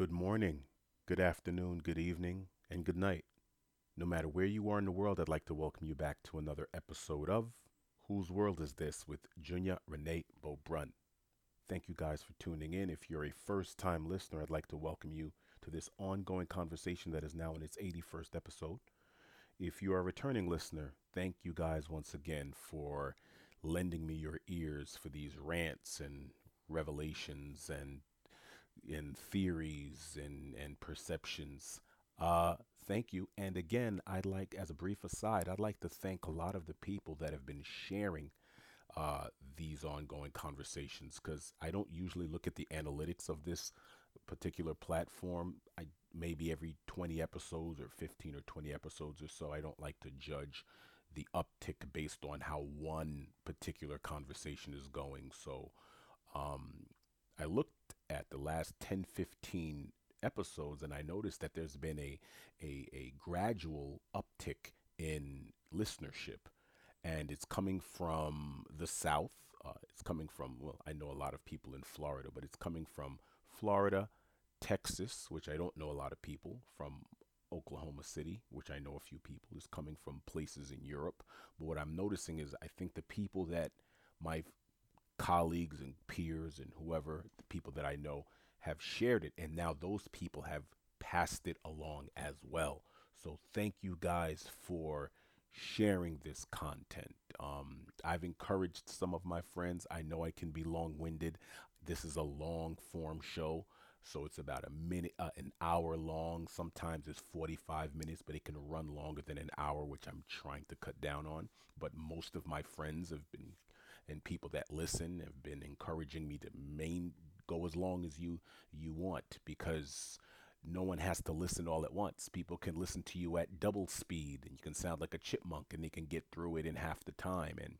Good morning, good afternoon, good evening, and good night. No matter where you are in the world, I'd like to welcome you back to another episode of Whose World Is This with Junya Renee Beaubrun. Thank you guys for tuning in. If you're a first time listener, I'd like to welcome you to this ongoing conversation that is now in its 81st episode. If you are a returning listener, thank you guys once again for lending me your ears for these rants and revelations and in theories and, and perceptions. Uh, thank you. And again, I'd like, as a brief aside, I'd like to thank a lot of the people that have been sharing uh, these ongoing conversations because I don't usually look at the analytics of this particular platform. I maybe every 20 episodes or 15 or 20 episodes or so. I don't like to judge the uptick based on how one particular conversation is going. So um, I looked at the last 10, 15 episodes, and I noticed that there's been a, a, a gradual uptick in listenership. And it's coming from the South. Uh, it's coming from, well, I know a lot of people in Florida, but it's coming from Florida, Texas, which I don't know a lot of people, from Oklahoma City, which I know a few people, is coming from places in Europe. But what I'm noticing is I think the people that my colleagues and peers and whoever, the people that I know, have shared it. And now those people have passed it along as well. So thank you guys for sharing this content. Um, I've encouraged some of my friends. I know I can be long winded. This is a long form show. So it's about a minute, uh, an hour long. Sometimes it's 45 minutes, but it can run longer than an hour, which I'm trying to cut down on. But most of my friends have been and people that listen have been encouraging me to main go as long as you you want because no one has to listen all at once. People can listen to you at double speed and you can sound like a chipmunk and they can get through it in half the time and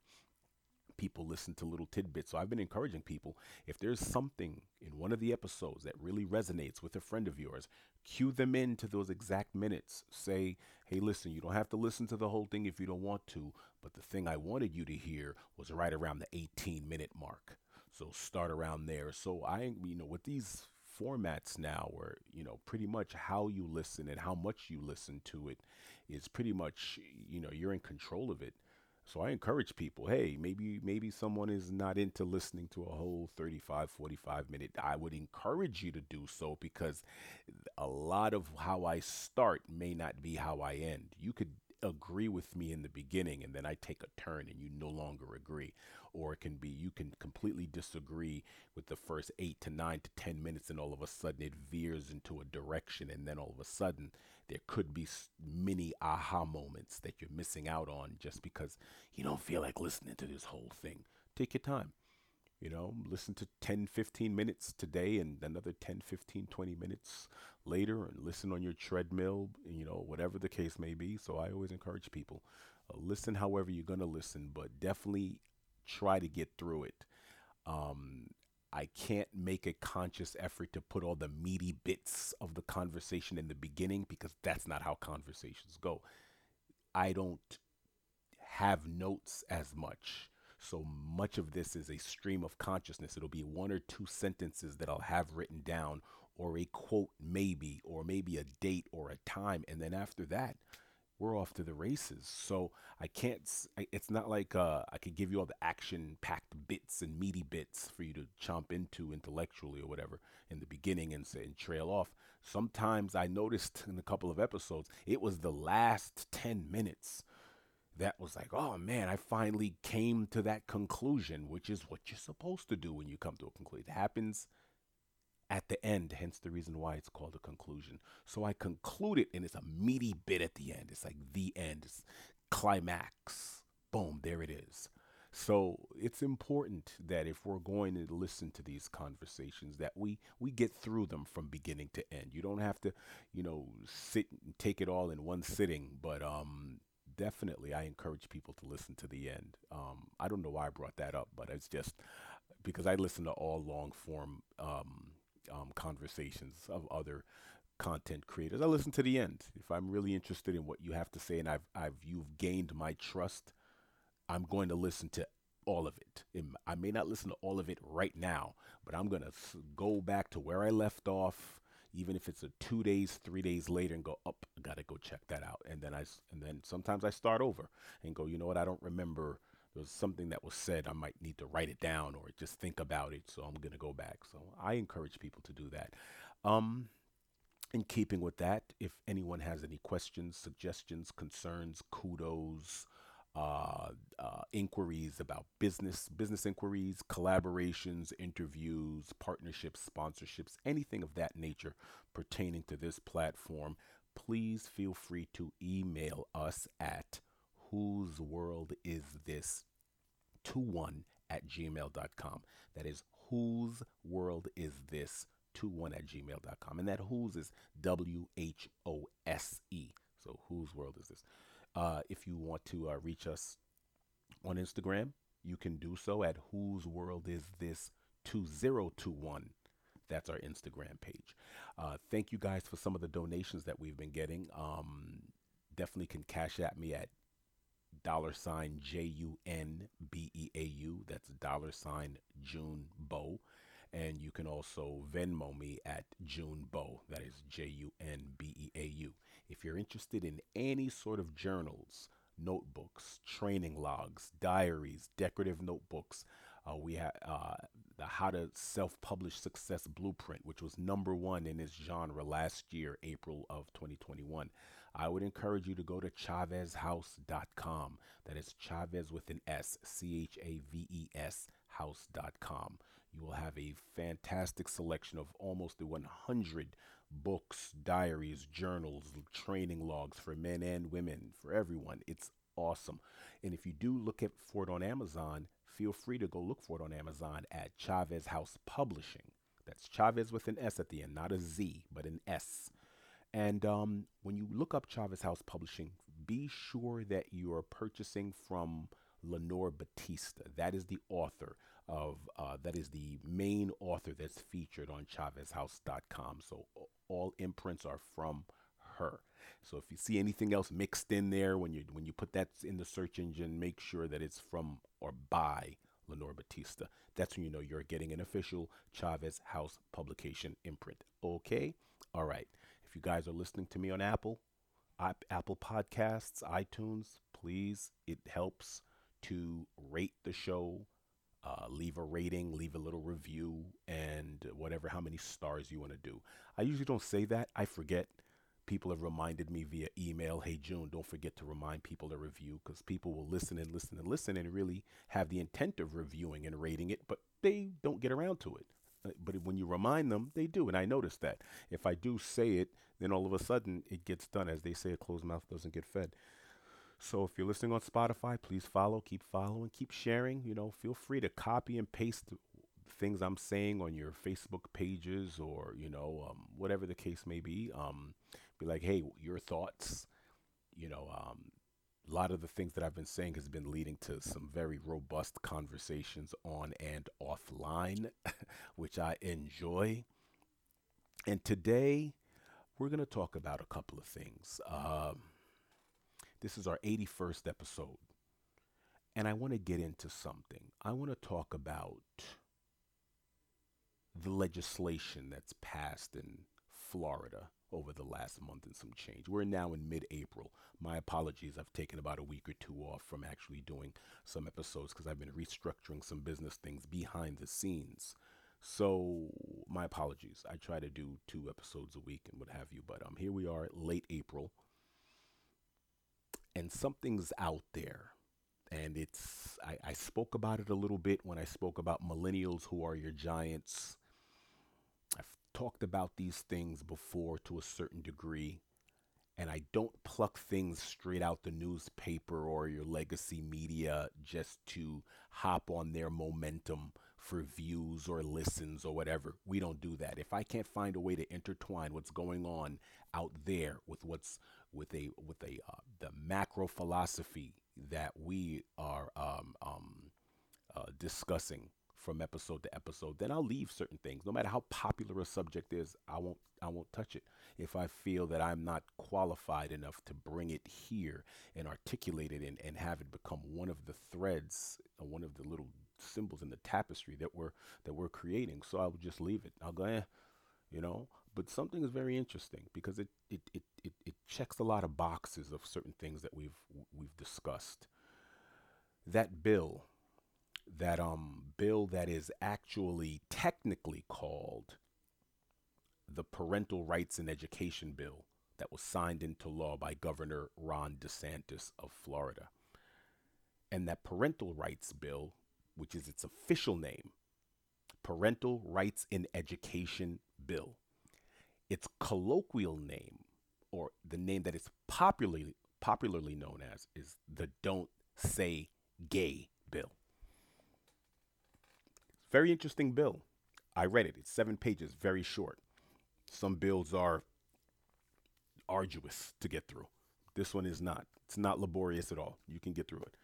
people listen to little tidbits. So I've been encouraging people if there's something in one of the episodes that really resonates with a friend of yours, cue them in to those exact minutes. Say, hey, listen, you don't have to listen to the whole thing if you don't want to, but the thing I wanted you to hear was right around the 18 minute mark. So start around there. So I, you know, with these formats now where you know pretty much how you listen and how much you listen to it is pretty much you know you're in control of it so I encourage people, hey, maybe maybe someone is not into listening to a whole 35 45 minute. I would encourage you to do so because a lot of how I start may not be how I end. You could agree with me in the beginning and then I take a turn and you no longer agree. Or it can be you can completely disagree with the first eight to nine to 10 minutes and all of a sudden it veers into a direction and then all of a sudden there could be many aha moments that you're missing out on just because you don't feel like listening to this whole thing. Take your time. You know, listen to 10, 15 minutes today and another 10, 15, 20 minutes later and listen on your treadmill, you know, whatever the case may be. So I always encourage people uh, listen however you're going to listen, but definitely try to get through it. Um, I can't make a conscious effort to put all the meaty bits of the conversation in the beginning because that's not how conversations go. I don't have notes as much. So much of this is a stream of consciousness. It'll be one or two sentences that I'll have written down, or a quote, maybe, or maybe a date or a time. And then after that, we're off to the races. So I can't, it's not like uh, I could give you all the action packed bits and meaty bits for you to chomp into intellectually or whatever in the beginning and say and trail off. Sometimes I noticed in a couple of episodes, it was the last 10 minutes that was like, oh man, I finally came to that conclusion, which is what you're supposed to do when you come to a conclusion. It happens at the end, hence the reason why it's called a conclusion. So I conclude it, and it's a meaty bit at the end. It's like the end, it's climax. Boom, there it is. So it's important that if we're going to listen to these conversations, that we we get through them from beginning to end. You don't have to, you know, sit and take it all in one sitting, but um, definitely I encourage people to listen to the end. Um, I don't know why I brought that up, but it's just because I listen to all long form um, um, conversations of other content creators. I listen to the end. If I'm really interested in what you have to say and I've, I've you've gained my trust, I'm going to listen to all of it. I may not listen to all of it right now, but I'm going to go back to where I left off, even if it's a two days, three days later, and go up. I gotta go check that out, and then I and then sometimes I start over and go. You know what? I don't remember. There was something that was said. I might need to write it down or just think about it. So I'm gonna go back. So I encourage people to do that. Um, in keeping with that, if anyone has any questions, suggestions, concerns, kudos, uh, uh, inquiries about business, business inquiries, collaborations, interviews, partnerships, sponsorships, anything of that nature pertaining to this platform, please feel free to email us at whose world is this 21 at gmail.com. That is whose world is this 21 at gmail.com. And that whose is W H O S E. So whose world is this? Uh, if you want to uh, reach us on Instagram, you can do so at whose world is this 2021. That's our Instagram page. Uh, thank you guys for some of the donations that we've been getting. Um, definitely can cash at me at dollar sign J U N B E A U. That's dollar sign June Bow. And you can also Venmo me at June Bow. That is J U N B E A U. If you're interested in any sort of journals, notebooks, training logs, diaries, decorative notebooks, uh, we have uh, the How to Self Publish Success Blueprint, which was number one in its genre last year, April of 2021. I would encourage you to go to chaveshouse.com. That is Chaves with an S, C H A V E S, house.com. You will have a fantastic selection of almost 100 books, diaries, journals, training logs for men and women, for everyone. It's awesome. And if you do look at for it on Amazon, feel free to go look for it on Amazon at Chaves House Publishing. That's Chaves with an S at the end, not a Z, but an S. And um, when you look up Chaves House Publishing, be sure that you are purchasing from Lenore Batista. That is the author of, uh, that is the main author that's featured on ChavesHouse.com. So all imprints are from her. So if you see anything else mixed in there when you when you put that in the search engine, make sure that it's from or by Lenore Batista. That's when you know you're getting an official Chaves House publication imprint. Okay? All right. If you guys are listening to me on Apple, Apple Podcasts, iTunes, please, it helps to rate the show, uh, leave a rating, leave a little review, and whatever, how many stars you want to do. I usually don't say that. I forget. People have reminded me via email, hey, June, don't forget to remind people to review because people will listen and listen and listen and really have the intent of reviewing and rating it, but they don't get around to it. Uh, but when you remind them, they do. And I notice that. If I do say it, then all of a sudden it gets done. As they say, a closed mouth doesn't get fed. So if you're listening on Spotify, please follow, keep following, keep sharing. You know, feel free to copy and paste things I'm saying on your Facebook pages or, you know, um, whatever the case may be. Um, be like, hey, your thoughts. You know, um, a lot of the things that I've been saying has been leading to some very robust conversations on and offline, which I enjoy. And today, we're going to talk about a couple of things. Um, this is our 81st episode. And I want to get into something. I want to talk about the legislation that's passed in Florida over the last month and some change. We're now in mid April. My apologies, I've taken about a week or two off from actually doing some episodes because I've been restructuring some business things behind the scenes. So, my apologies. I try to do two episodes a week and what have you, but um, here we are, late April and something's out there. And it's, I, I spoke about it a little bit when I spoke about millennials who are your giants. I've talked about these things before to a certain degree. And I don't pluck things straight out the newspaper or your legacy media just to hop on their momentum for views or listens or whatever. We don't do that. If I can't find a way to intertwine what's going on out there with what's with a with a uh, the macro philosophy that we are um, um, uh, discussing from episode to episode, then I'll leave certain things. No matter how popular a subject is, I won't I won't touch it. If I feel that I'm not qualified enough to bring it here and articulate it and, and have it become one of the threads, uh, one of the little symbols in the tapestry that we're that we're creating. So I will just leave it. I'll go, eh, you know. But something is very interesting because it, it, it, it, it checks a lot of boxes of certain things that we've we've discussed. That bill, that um bill that is actually technically called the Parental Rights in Education Bill that was signed into law by Governor Ron DeSantis of Florida. And that Parental Rights Bill, which is its official name, Parental Rights in Education Bill. Its colloquial name, or the name that it's popularly popularly known as, is the Don't Say Gay Bill. Very interesting bill. I read it. It's seven pages, very short. Some bills are arduous to get through. This one is not. It's not laborious at all. You can get through it.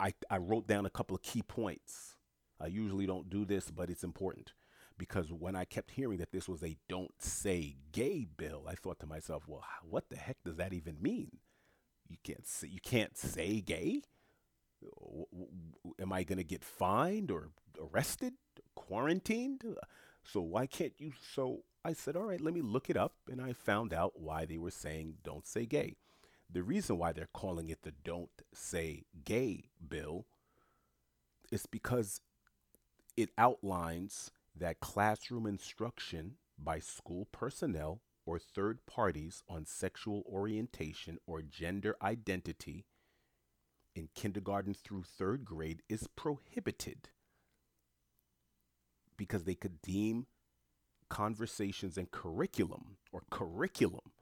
I, I wrote down a couple of key points. I usually don't do this, but it's important because when I kept hearing that this was a don't say gay bill, I thought to myself, well, what the heck does that even mean? You can't say, you can't say gay? Am I going to get fined or arrested, quarantined? Uh, so why can't you? So I said, all right, let me look it up. And I found out why they were saying don't say gay. The reason why they're calling it the don't say gay bill is because it outlines that classroom instruction by school personnel or third parties on sexual orientation or gender identity in kindergarten through third grade is prohibited because they could deem conversations and curriculum or curriculum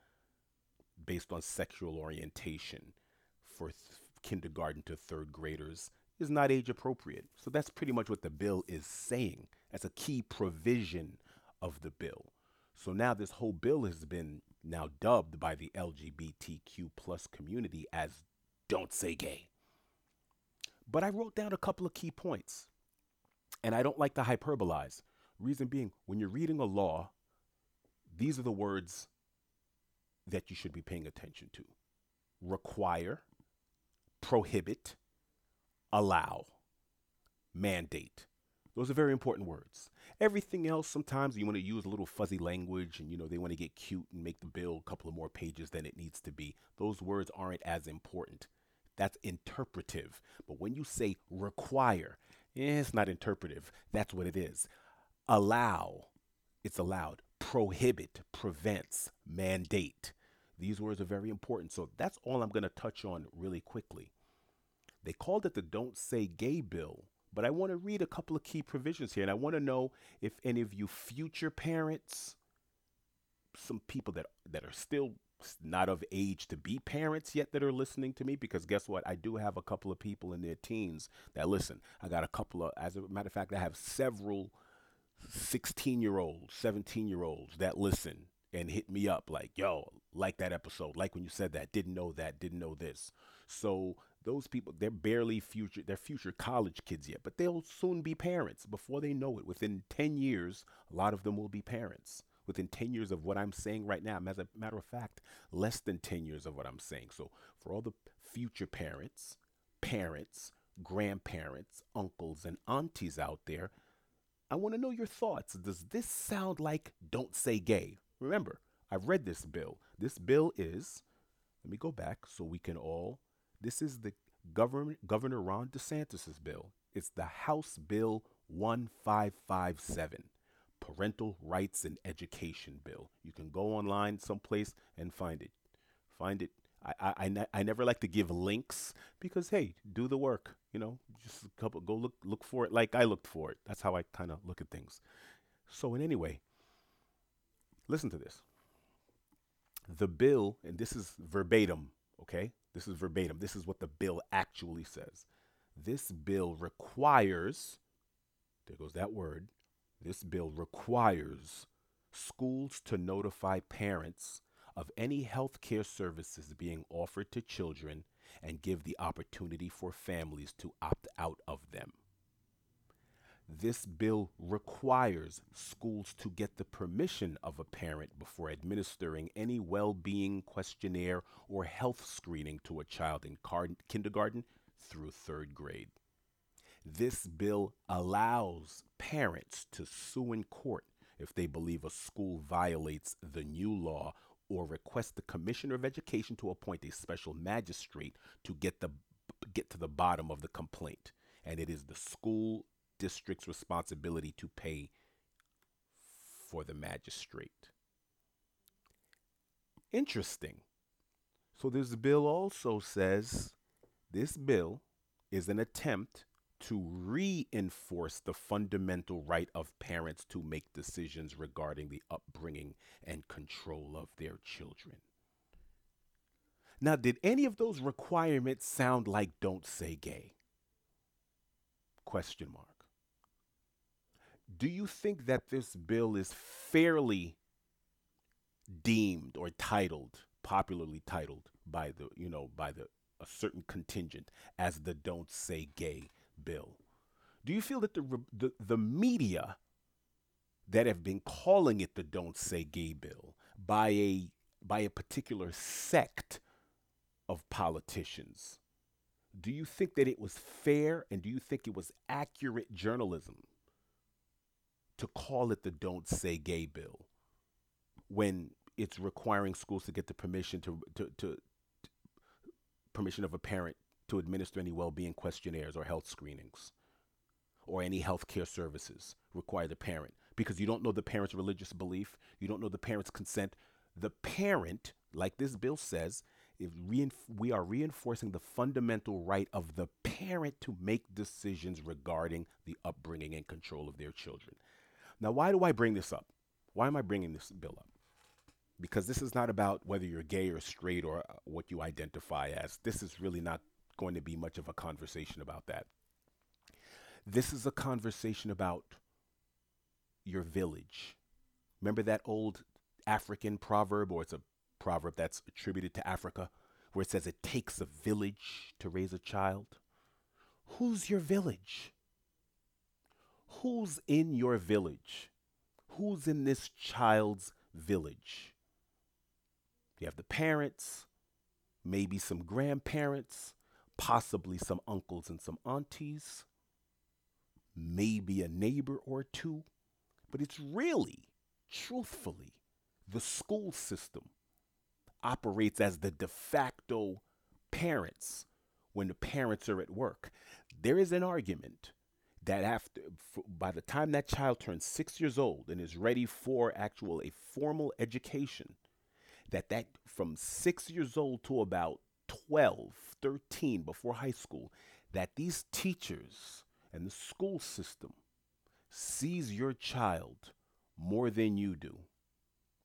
based on sexual orientation for th- kindergarten to third graders is not age appropriate. So that's pretty much what the bill is saying That's a key provision of the bill. So now this whole bill has been now dubbed by the LGBTQ plus community as don't say gay. But I wrote down a couple of key points. And I don't like to hyperbolize. Reason being, when you're reading a law, these are the words that you should be paying attention to require, prohibit, allow, mandate. Those are very important words. Everything else, sometimes you want to use a little fuzzy language and, you know, they want to get cute and make the bill a couple of more pages than it needs to be. Those words aren't as important. That's interpretive. But when you say require, eh, it's not interpretive. That's what it is. Allow, it's allowed. Prohibit, prevents, mandate. These words are very important. So that's all I'm going to touch on really quickly. They called it the Don't Say Gay Bill, but I want to read a couple of key provisions here. And I want to know if any of you future parents, some people that, that are still not of age to be parents yet that are listening to me, because guess what? I do have a couple of people in their teens that listen. I got a couple of, as a matter of fact, I have several 16 year olds, 17 year olds that listen and hit me up like, yo, like that episode, like when you said that, didn't know that, didn't know this. So those people they're barely future they're future college kids yet but they'll soon be parents. Before they know it within 10 years a lot of them will be parents. Within 10 years of what i'm saying right now as a matter of fact less than 10 years of what i'm saying. So for all the future parents parents grandparents uncles and aunties out there i want to know your thoughts. Does this sound like don't say gay remember i've read this bill. This bill is let me go back so we can all this is the government, Governor Ron DeSantis's bill. It's the House Bill 1557, Parental Rights and Education Bill. You can go online someplace and find it. Find it. I, I, I never like to give links because hey, do the work. You know, just a couple. Go look look for it like I looked for it. That's how I kind of look at things. So in any way, listen to this. The bill, and this is verbatim. Okay, this is verbatim. This is what the bill actually says. This bill requires, there goes that word, this bill requires schools to notify parents of any health care services being offered to children and give the opportunity for families to opt out of them. This bill requires schools to get the permission of a parent before administering any well being questionnaire or health screening to a child in car- kindergarten through third grade. This bill allows parents to sue in court if they believe a school violates the new law or request the Commissioner of Education to appoint a special magistrate to get the get to the bottom of the complaint. And it is the school district's responsibility to pay for the magistrate. Interesting. So this bill also says this bill is an attempt to reinforce the fundamental right of parents to make decisions regarding the upbringing and control of their children. Now, did any of those requirements sound like don't say gay? Question mark. Do you think that this bill is fairly deemed or titled, popularly titled by the, you know, by the a certain contingent as the don't say gay bill. Do you feel that the, the, the media that have been calling it the don't say gay bill by a, by a particular sect of politicians, do you think that it was fair and do you think it was accurate journalism to call it the don't say gay bill when it's requiring schools to get the permission to, to, to, to permission of a parent to administer any well-being questionnaires or health screenings or any health care services require the parent because you don't know the parent's religious belief. You don't know the parent's consent. The parent like this bill says is reinf- we are reinforcing the fundamental right of the parent to make decisions regarding the upbringing and control of their children now why do i bring this up why am i bringing this bill up because this is not about whether you're gay or straight or uh, what you identify as this is really not going to be much of a conversation about that. This is a conversation about your village. Remember that old African proverb, or it's a proverb that's attributed to Africa, where it says it takes a village to raise a child? Who's your village? Who's in your village? Who's in this child's village? You have the parents, maybe some grandparents, possibly some uncles and some aunties, maybe a neighbor or two, but it's really, truthfully, the school system operates as the de facto parents when the parents are at work. There is an argument that after by the time that child turns 6 years old and is ready for actual a formal education that that from 6 years old to about 12, 13, before high school, that these teachers and the school system sees your child more than you do,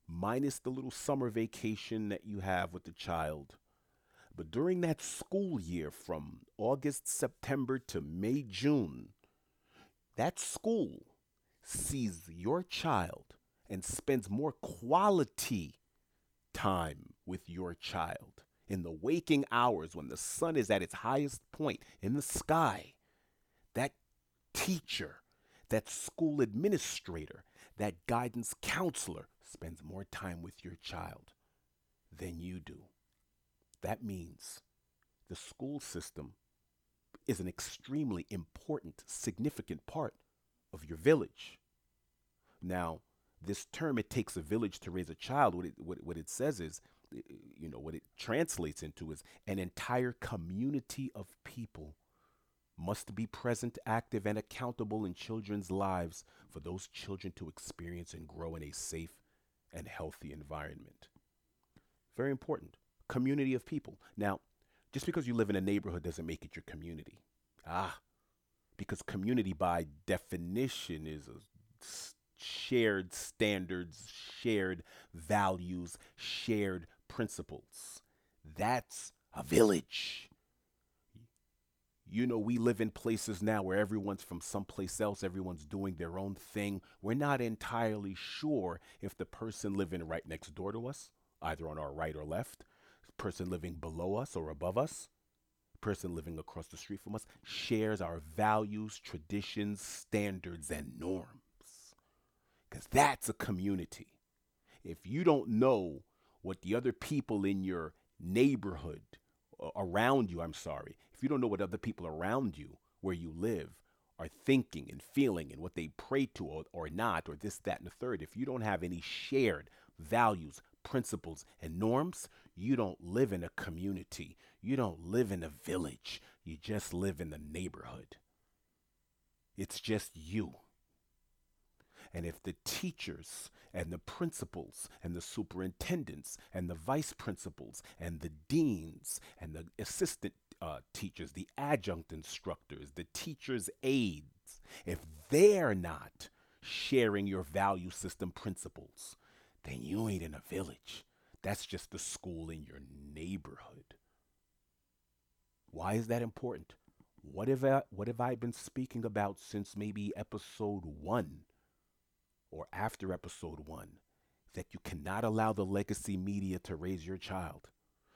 minus the little summer vacation that you have with the child. But during that school year from August, September to May, June, that school sees your child and spends more quality time with your child in the waking hours when the sun is at its highest point in the sky, that teacher, that school administrator, that guidance counselor spends more time with your child than you do. That means the school system is an extremely important, significant part of your village. Now, this term, it takes a village to raise a child, what it, what, what it says is eh, you know, what it translates into is an entire community of people must be present, active, and accountable in children's lives for those children to experience and grow in a safe and healthy environment. Very important. Community of people. Now, just because you live in a neighborhood doesn't make it your community. Ah, because community by definition is shared standards, shared values, shared principles. That's a village. You know, we live in places now where everyone's from someplace else, everyone's doing their own thing. We're not entirely sure if the person living right next door to us, either on our right or left, person living below us or above us, person living across the street from us, shares our values, traditions, standards, and norms. Because that's a community. If you don't know what the other people in your neighborhood uh, around you, I'm sorry, if you don't know what other people around you where you live are thinking and feeling and what they pray to or, or not, or this, that, and the third, if you don't have any shared values, principles, and norms, you don't live in a community. You don't live in a village. You just live in the neighborhood. It's just you. And if the teachers and the principals and the superintendents and the vice principals and the deans and the assistant uh, teachers, the adjunct instructors, the teachers' aides, if they're not sharing your value system principles, then you ain't in a village. That's just the school in your neighborhood. Why is that important? What have I, what have I been speaking about since maybe episode one or after episode one? That you cannot allow the legacy media to raise your child.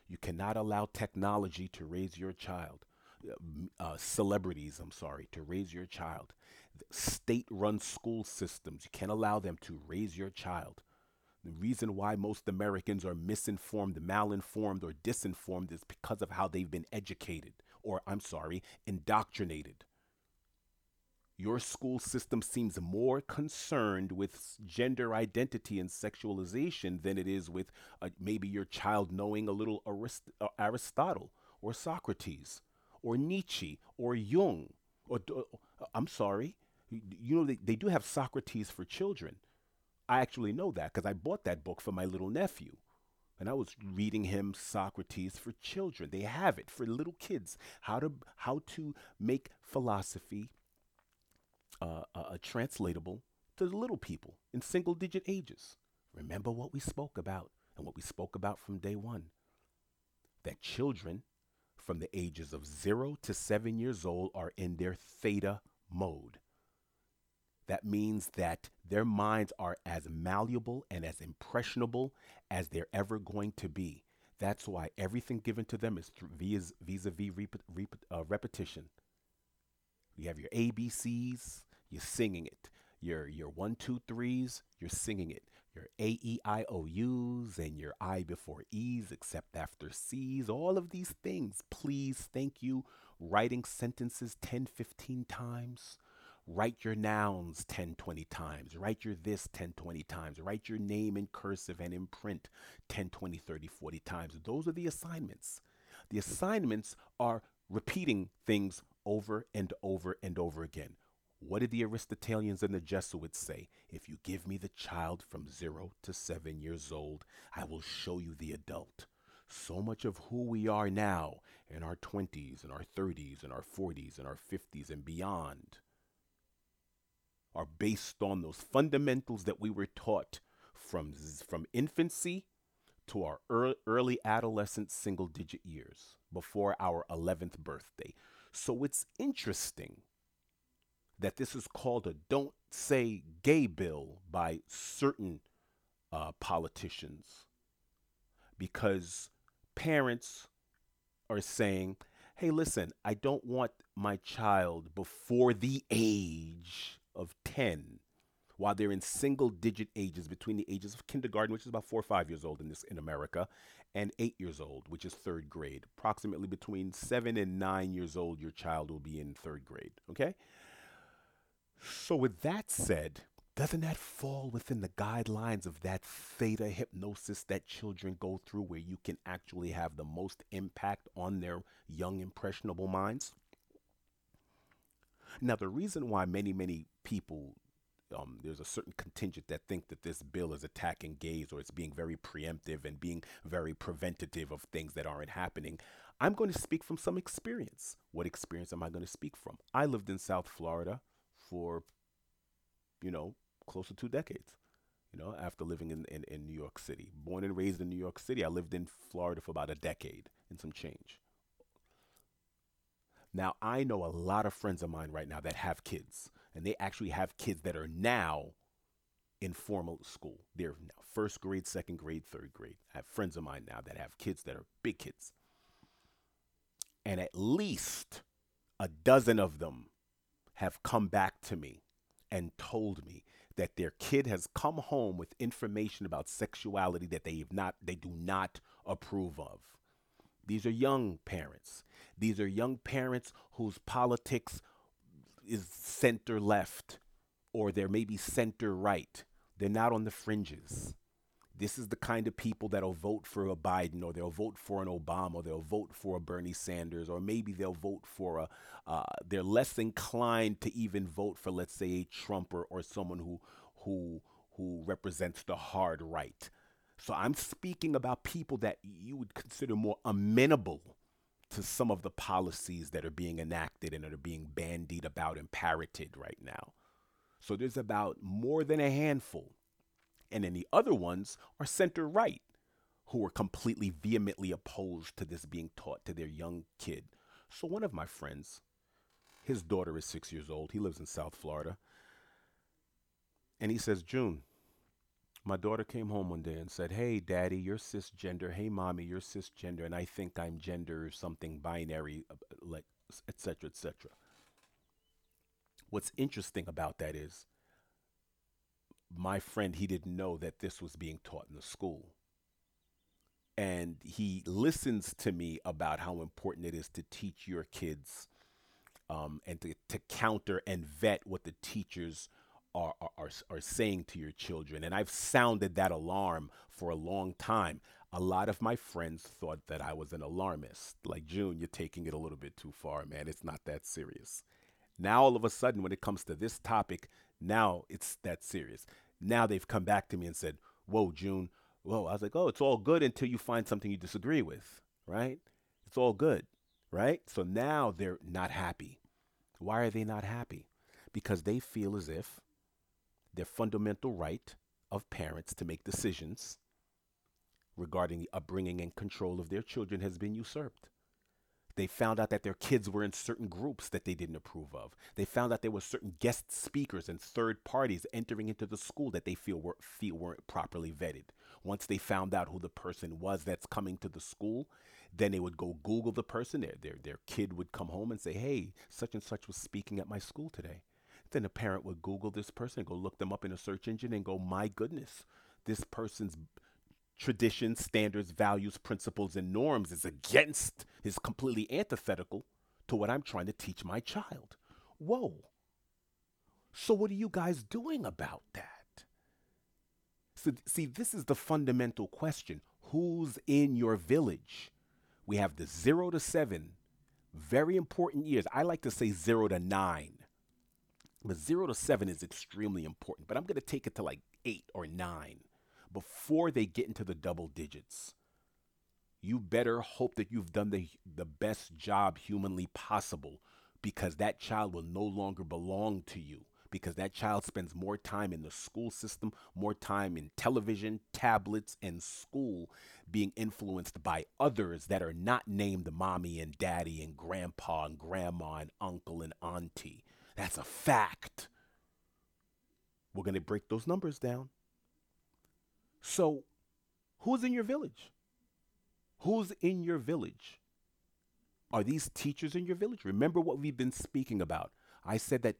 You cannot allow technology to raise your child. Uh, uh celebrities, I'm sorry, to raise your child. State run school systems, you can't allow them to raise your child. The reason why most Americans are misinformed, malinformed, or disinformed is because of how they've been educated, or I'm sorry, indoctrinated. Your school system seems more concerned with gender identity and sexualization than it is with uh, maybe your child knowing a little Arist- uh, Aristotle or Socrates or Nietzsche or Jung. Or, uh, I'm sorry, you know, they, they do have Socrates for children. I actually know that because I bought that book for my little nephew. And I was reading him Socrates for children. They have it for little kids. How to how to make philosophy uh, uh, uh translatable to the little people in single digit ages. Remember what we spoke about and what we spoke about from day one. That children from the ages of zero to seven years old are in their theta mode that means that their minds are as malleable and as impressionable as they're ever going to be. That's why everything given to them is vis a vis repetition. You have your ABCs, you're singing it. Your your one two threes, you're singing it. Your A E I O U's and your I before E's, except after C's. All of these things. Please, thank you. Writing sentences 10, 15 times Write your nouns 10, 20 times. Write your this 10, 20 times. Write your name in cursive and in print 10, 20, 30, 40 times. Those are the assignments. The assignments are repeating things over and over and over again. What did the Aristotelians and the Jesuits say? If you give me the child from zero to seven years old, I will show you the adult. So much of who we are now in our 20s and our 30s and our 40s and our 50s and beyond are based on those fundamentals that we were taught from, from infancy to our early adolescent single digit years before our 11th birthday. So it's interesting that this is called a don't say gay bill by certain uh, politicians because parents are saying, hey, listen, I don't want my child before the age of 10 while they're in single digit ages between the ages of kindergarten, which is about four or five years old in this in America, and eight years old, which is third grade. Approximately between seven and nine years old, your child will be in third grade. Okay? So, with that said, doesn't that fall within the guidelines of that theta hypnosis that children go through where you can actually have the most impact on their young, impressionable minds? Now, the reason why many, many people, um, there's a certain contingent that think that this bill is attacking gays or it's being very preemptive and being very preventative of things that aren't happening. I'm going to speak from some experience. What experience am I going to speak from? I lived in South Florida for, you know, close to two decades. You know, after living in, in, in New York City. Born and raised in New York City, I lived in Florida for about a decade and some change. Now, I know a lot of friends of mine right now that have kids, and they actually have kids that are now in formal school. They're now first grade, second grade, third grade. I have friends of mine now that have kids that are big kids. And at least a dozen of them have come back to me and told me that their kid has come home with information about sexuality that they have not they do not approve of. These are young parents. These are young parents whose politics is center left or they're maybe center right. They're not on the fringes. This is the kind of people that'll vote for a Biden or they'll vote for an Obama or they'll vote for a Bernie Sanders or maybe they'll vote for a, uh, they're less inclined to even vote for, let's say, a Trump or, or someone who, who, who represents the hard right. So I'm speaking about people that you would consider more amenable to some of the policies that are being enacted and that are being bandied about and parroted right now. So there's about more than a handful. And then the other ones are center right, who are completely vehemently opposed to this being taught to their young kid. So one of my friends, his daughter is six years old. He lives in South Florida. And he says, June, my daughter came home one day and said, Hey, daddy, you're cisgender. Hey, mommy, you're cisgender. And I think I'm gender something binary, uh, like, etc., etc. What's interesting about that is my friend, he didn't know that this was being taught in the school. And he listens to me about how important it is to teach your kids um, and to, to counter and vet what the teachers are, are, are saying to your children. And I've sounded that alarm for a long time. A lot of my friends thought that I was an alarmist. Like, June, you're taking it a little bit too far, man. It's not that serious. Now, all of a sudden, when it comes to this topic, now it's that serious. Now they've come back to me and said, Whoa, June, whoa. I was like, Oh, it's all good until you find something you disagree with, right? It's all good, right? So now they're not happy. Why are they not happy? Because they feel as if their fundamental right of parents to make decisions regarding the upbringing and control of their children has been usurped. They found out that their kids were in certain groups that they didn't approve of. They found out there were certain guest speakers and third parties entering into the school that they feel were feel weren't properly vetted. Once they found out who the person was that's coming to the school, then they would go Google the person. Their their their kid would come home and say, "Hey, such and such was speaking at my school today." Then a parent would Google this person, go look them up in a search engine, and go, my goodness, this person's traditions, standards, values, principles, and norms is against, is completely antithetical to what I'm trying to teach my child. Whoa. So, what are you guys doing about that? So, see, this is the fundamental question who's in your village? We have the zero to seven, very important years. I like to say zero to nine but zero to seven is extremely important, but I'm going to take it to like eight or nine before they get into the double digits. You better hope that you've done the, the best job humanly possible because that child will no longer belong to you because that child spends more time in the school system, more time in television, tablets, and school being influenced by others that are not named mommy and daddy and grandpa and grandma and uncle and auntie. That's a fact. We're going to break those numbers down. So, who's in your village? Who's in your village? Are these teachers in your village? Remember what we've been speaking about. I said that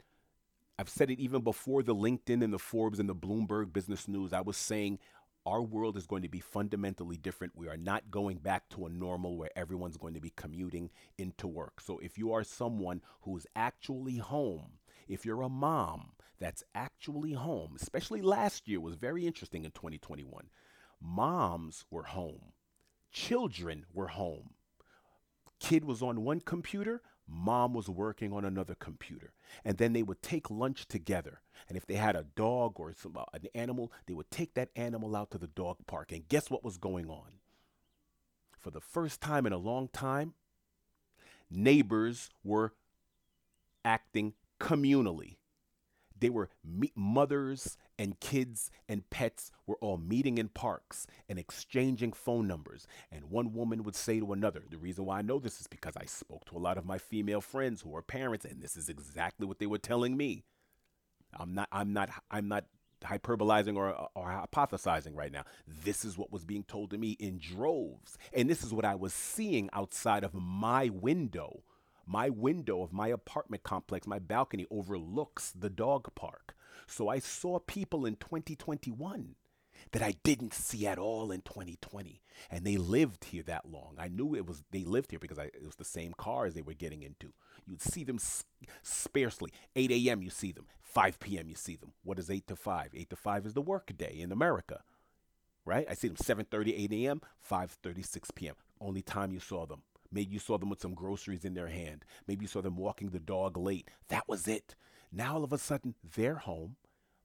I've said it even before the LinkedIn and the Forbes and the Bloomberg Business News. I was saying our world is going to be fundamentally different. We are not going back to a normal where everyone's going to be commuting into work. So if you are someone who's actually home, if you're a mom that's actually home, especially last year was very interesting in 2021. Moms were home. Children were home. Kid was on one computer, mom was working on another computer. And then they would take lunch together. And if they had a dog or some, uh, an animal, they would take that animal out to the dog park. And guess what was going on? For the first time in a long time, neighbors were acting communally. They were me- mothers and kids and pets were all meeting in parks and exchanging phone numbers. And one woman would say to another, the reason why I know this is because I spoke to a lot of my female friends who are parents, and this is exactly what they were telling me. I'm not, I'm not, I'm not hyperbolizing or, or hypothesizing right now. This is what was being told to me in droves. And this is what I was seeing outside of my window my window of my apartment complex, my balcony overlooks the dog park. So I saw people in 2021 that I didn't see at all in 2020. And they lived here that long. I knew it was they lived here because I, it was the same cars they were getting into. You'd see them sparsely. 8 a.m. you see them. 5 p.m. you see them. What is 8 to 5? 8 to 5 is the work day in America. Right? I see them 7:30, 8 a.m., 5:30, 6 p.m. Only time you saw them. Maybe you saw them with some groceries in their hand. Maybe you saw them walking the dog late. That was it. Now all of a sudden they're home.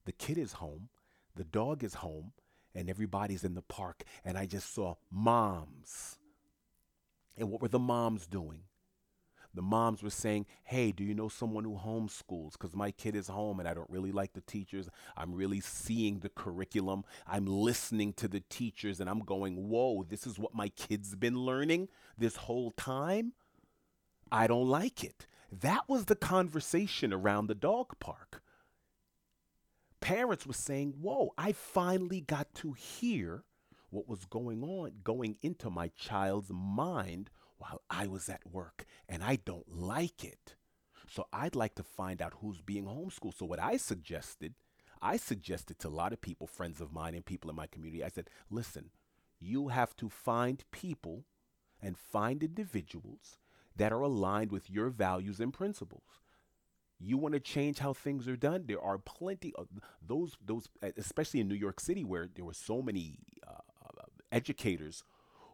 The kid is home. The dog is home. And everybody's in the park. And I just saw moms. And what were the moms doing? The moms were saying, Hey, do you know someone who homeschools? Because my kid is home and I don't really like the teachers. I'm really seeing the curriculum. I'm listening to the teachers and I'm going, Whoa, this is what my kid's been learning this whole time? I don't like it. That was the conversation around the dog park. Parents were saying, Whoa, I finally got to hear what was going on, going into my child's mind while I was at work, and I don't like it. So I'd like to find out who's being homeschooled. So what I suggested, I suggested to a lot of people, friends of mine and people in my community, I said, listen, you have to find people and find individuals that are aligned with your values and principles. You want to change how things are done? There are plenty of those, those, especially in New York City, where there were so many uh, educators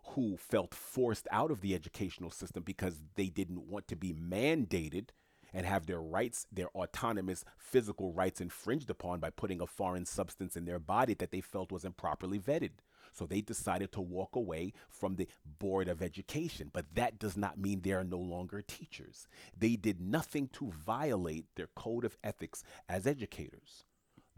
who felt forced out of the educational system because they didn't want to be mandated and have their rights, their autonomous physical rights infringed upon by putting a foreign substance in their body that they felt wasn't properly vetted. So they decided to walk away from the Board of Education. But that does not mean they are no longer teachers. They did nothing to violate their code of ethics as educators.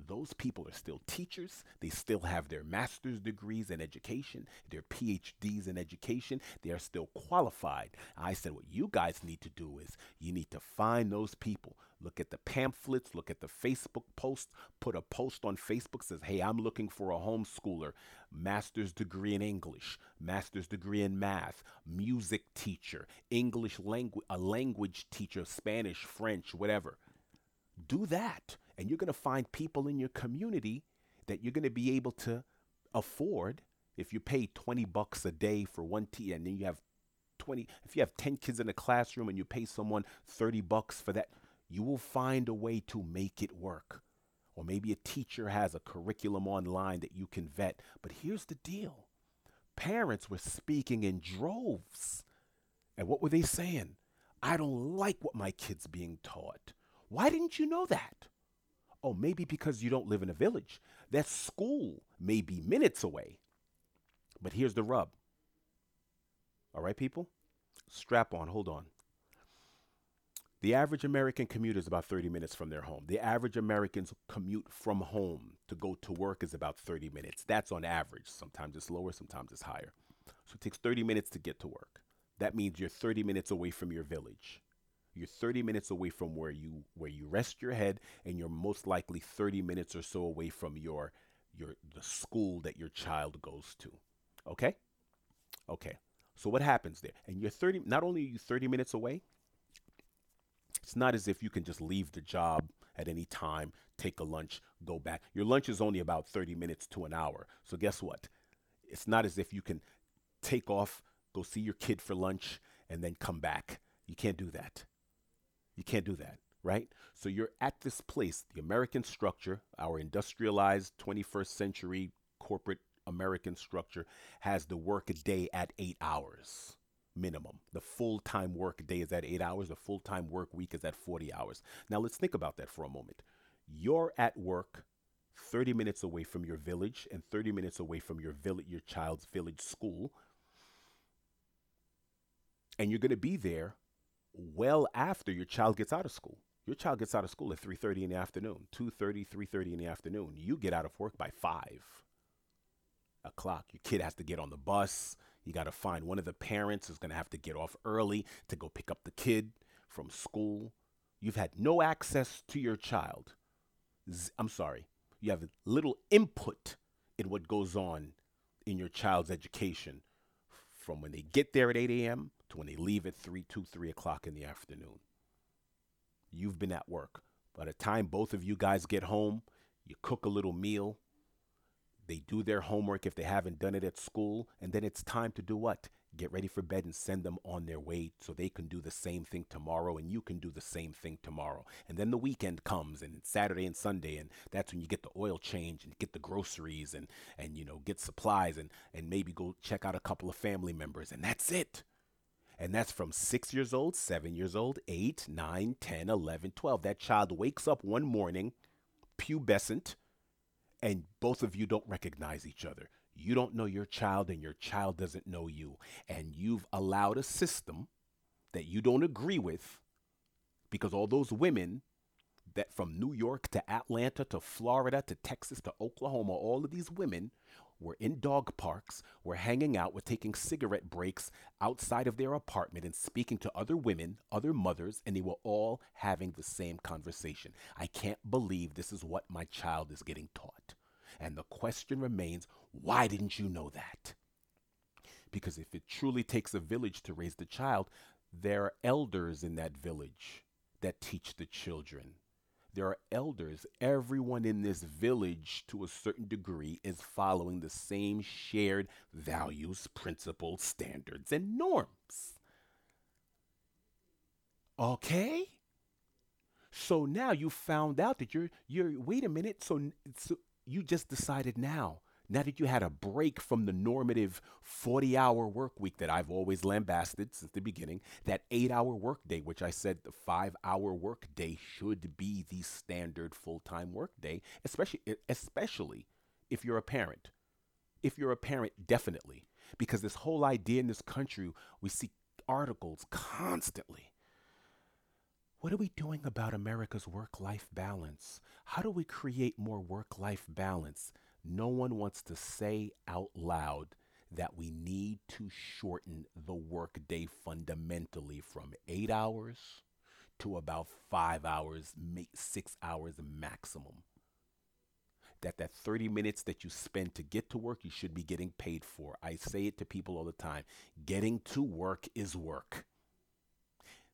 Those people are still teachers. They still have their master's degrees in education, their PhDs in education. They are still qualified. I said, what you guys need to do is you need to find those people. Look at the pamphlets, look at the Facebook post, put a post on Facebook says, "Hey, I'm looking for a homeschooler, master's degree in English, master's degree in math, music teacher, English language, a language teacher, Spanish, French, whatever." Do that and you're going to find people in your community that you're going to be able to afford if you pay 20 bucks a day for one tea and then you have 20 if you have 10 kids in a classroom and you pay someone 30 bucks for that you will find a way to make it work. Or maybe a teacher has a curriculum online that you can vet. But here's the deal. Parents were speaking in droves. And what were they saying? I don't like what my kids being taught. Why didn't you know that Oh, maybe because you don't live in a village. That school may be minutes away. But here's the rub. All right, people? Strap on, hold on. The average American commute is about 30 minutes from their home. The average American's commute from home to go to work is about 30 minutes. That's on average. Sometimes it's lower, sometimes it's higher. So it takes 30 minutes to get to work. That means you're 30 minutes away from your village. You're 30 minutes away from where you where you rest your head and you're most likely 30 minutes or so away from your your the school that your child goes to. Okay? Okay. So what happens there? And you're 30 not only are you 30 minutes away, it's not as if you can just leave the job at any time, take a lunch, go back. Your lunch is only about 30 minutes to an hour. So guess what? It's not as if you can take off, go see your kid for lunch and then come back. You can't do that. You can't do that, right? So you're at this place, the American structure, our industrialized 21st century corporate American structure has the work day at eight hours minimum. The full time work day is at eight hours, the full time work week is at 40 hours. Now let's think about that for a moment. You're at work 30 minutes away from your village and 30 minutes away from your village your child's village school. And you're going to be there well after your child gets out of school. Your child gets out of school at 3:30 in the afternoon, 2:30, 3:30 in the afternoon. You get out of work by 5 o'clock. Your kid has to get on the bus. You got to find one of the parents is going to have to get off early to go pick up the kid from school. You've had no access to your child. Z- I'm sorry. You have little input in what goes on in your child's education from when they get there at 8 a.m to when they leave at 3, 2, 3 o'clock in the afternoon. You've been at work. By the time both of you guys get home, you cook a little meal. They do their homework if they haven't done it at school, and then it's time to do what? Get ready for bed and send them on their way so they can do the same thing tomorrow and you can do the same thing tomorrow. And then the weekend comes and Saturday and Sunday and that's when you get the oil change and get the groceries and and you know get supplies and and maybe go check out a couple of family members and that's it. And that's from six years old, seven years old, eight, nine, 10, 11, 12. That child wakes up one morning, pubescent, and both of you don't recognize each other. You don't know your child, and your child doesn't know you. And you've allowed a system that you don't agree with because all those women that from New York to Atlanta to Florida to Texas to Oklahoma, all of these women were in dog parks, were hanging out, were taking cigarette breaks outside of their apartment and speaking to other women, other mothers, and they were all having the same conversation. I can't believe this is what my child is getting taught. And the question remains why didn't you know that? Because if it truly takes a village to raise the child, there are elders in that village that teach the children there are elders. Everyone in this village, to a certain degree, is following the same shared values, principles, standards, and norms. Okay? So now you found out that you're you're wait a minute, so, so you just decided now now that you had a break from the normative 40 hour work week that I've always lambasted since the beginning, that eight hour work day, which I said the five hour work day should be the standard full time work day, especially, especially if you're a parent. If you're a parent, definitely. Because this whole idea in this country, we see articles constantly. What are we doing about America's work life balance? How do we create more work life balance? No one wants to say out loud that we need to shorten the workday fundamentally from eight hours to about five hours, six hours maximum. That that 30 minutes that you spend to get to work, you should be getting paid for. I say it to people all the time. Getting to work is work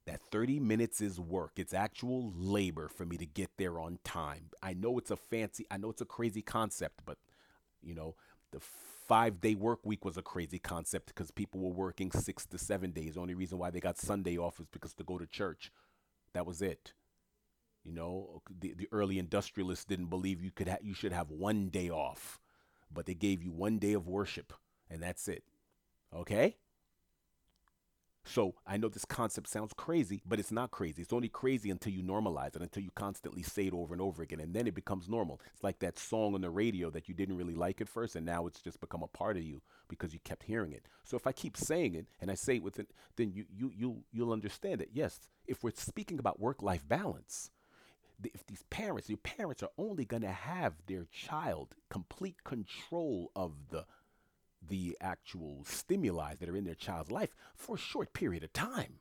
that 30 minutes is work. It's actual labor for me to get there on time. I know it's a fancy, I know it's a crazy concept, but you know, the five day work week was a crazy concept because people were working six to seven days. The only reason why they got Sunday off was because to go to church. That was it. You know, the, the early industrialists didn't believe you could ha- you should have one day off, but they gave you one day of worship, and that's it. Okay? So I know this concept sounds crazy, but it's not crazy. It's only crazy until you normalize it, until you constantly say it over and over again, and then it becomes normal. It's like that song on the radio that you didn't really like at first, and now it's just become a part of you because you kept hearing it. So if I keep saying it and I say it with it, then you you you you'll understand it. Yes, if we're speaking about work-life balance, if these parents, your parents are only going to have their child complete control of the the actual stimuli that are in their child's life for a short period of time.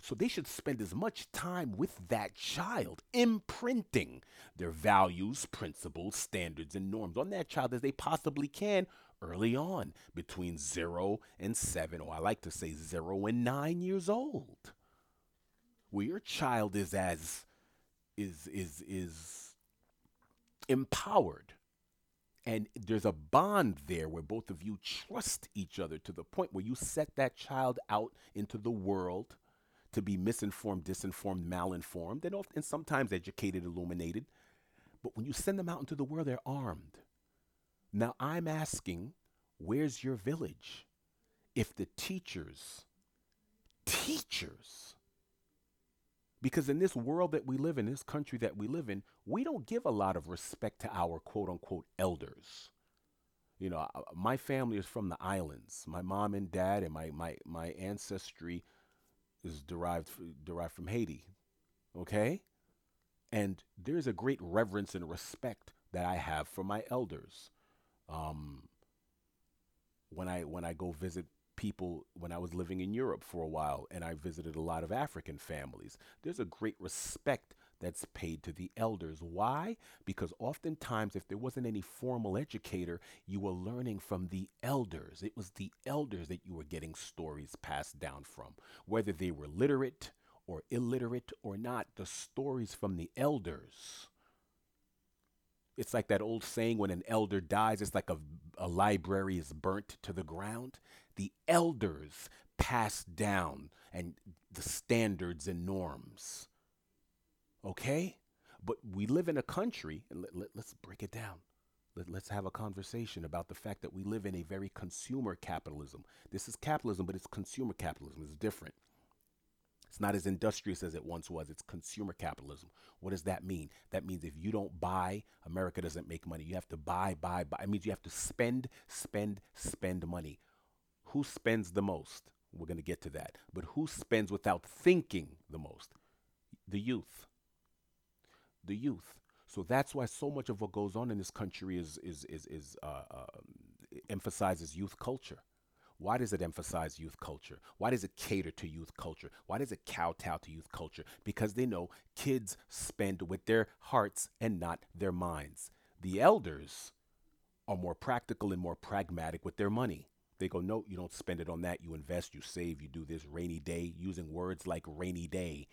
So they should spend as much time with that child, imprinting their values, principles, standards, and norms on that child as they possibly can early on, between zero and seven, or I like to say zero and nine years old. Where your child is as is is is empowered and there's a bond there where both of you trust each other to the point where you set that child out into the world to be misinformed, disinformed, malinformed, and often and sometimes educated, illuminated. But when you send them out into the world, they're armed. Now I'm asking, where's your village? If the teachers, teachers, because in this world that we live in, this country that we live in, we don't give a lot of respect to our quote unquote elders. You know, my family is from the islands. My mom and dad and my, my, my ancestry is derived, derived from Haiti. Okay? And there's a great reverence and respect that I have for my elders. Um, when I when I go visit people when I was living in Europe for a while and I visited a lot of African families. There's a great respect that's paid to the elders. Why? Because oftentimes, if there wasn't any formal educator, you were learning from the elders. It was the elders that you were getting stories passed down from. Whether they were literate or illiterate or not, the stories from the elders It's like that old saying when an elder dies, it's like a, a library is burnt to the ground. The elders pass down and the standards and norms. Okay? But we live in a country, and let, let, let's break it down. Let, let's have a conversation about the fact that we live in a very consumer capitalism. This is capitalism, but it's consumer capitalism. It's different. It's not as industrious as it once was. It's consumer capitalism. What does that mean? That means if you don't buy, America doesn't make money. You have to buy, buy, buy. It means you have to spend, spend, spend money. Who spends the most? We're going to get to that. But who spends without thinking the most? The youth. The youth. So that's why so much of what goes on in this country is is is, is uh, uh, emphasizes youth culture. Why does it emphasize youth culture? Why does it cater to youth culture? Why does it kowtow to youth culture? Because they know kids spend with their hearts and not their minds. The elders are more practical and more pragmatic with their money. They go, no, you don't spend it on that. You invest, you save, you do this rainy day, using words like rainy day.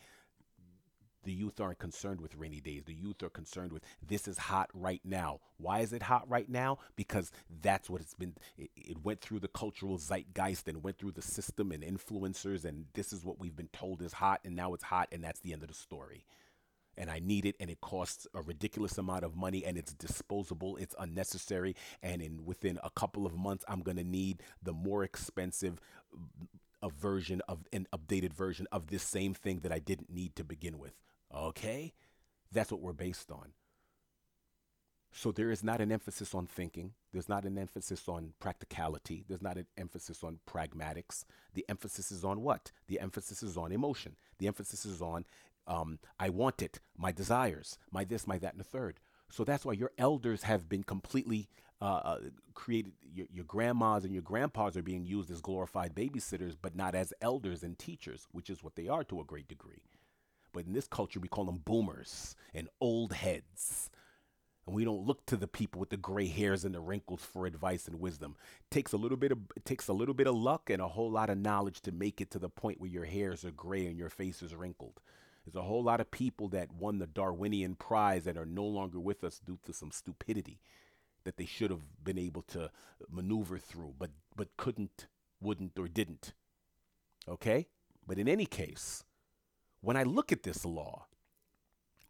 The youth aren't concerned with rainy days. The youth are concerned with this is hot right now. Why is it hot right now? Because that's what it's been. It, it, went through the cultural zeitgeist and went through the system and influencers, and this is what we've been told is hot, and now it's hot, and that's the end of the story and I need it and it costs a ridiculous amount of money and it's disposable, it's unnecessary and in within a couple of months I'm to need the more expensive a version of an updated version of this same thing that I didn't need to begin with. Okay? That's what we're based on. So there is not an emphasis on thinking. There's not an emphasis on practicality. There's not an emphasis on pragmatics. The emphasis is on what? The emphasis is on emotion. The emphasis is on um, I want it, my desires, my this, my that, and the third. So that's why your elders have been completely uh, uh, created. Your, your grandmas and your grandpas are being used as glorified babysitters, but not as elders and teachers, which is what they are to a great degree. But in this culture, we call them boomers and old heads. And we don't look to the people with the gray hairs and the wrinkles for advice and wisdom. It takes a little bit of it takes a little bit of luck and a whole lot of knowledge to make it to the point where your hairs are gray and your face is wrinkled. There's a whole lot of people that won the Darwinian Prize that are no longer with us due to some stupidity that they should have been able to maneuver through, but but couldn't, wouldn't, or didn't. Okay? But in any case, when I look at this law,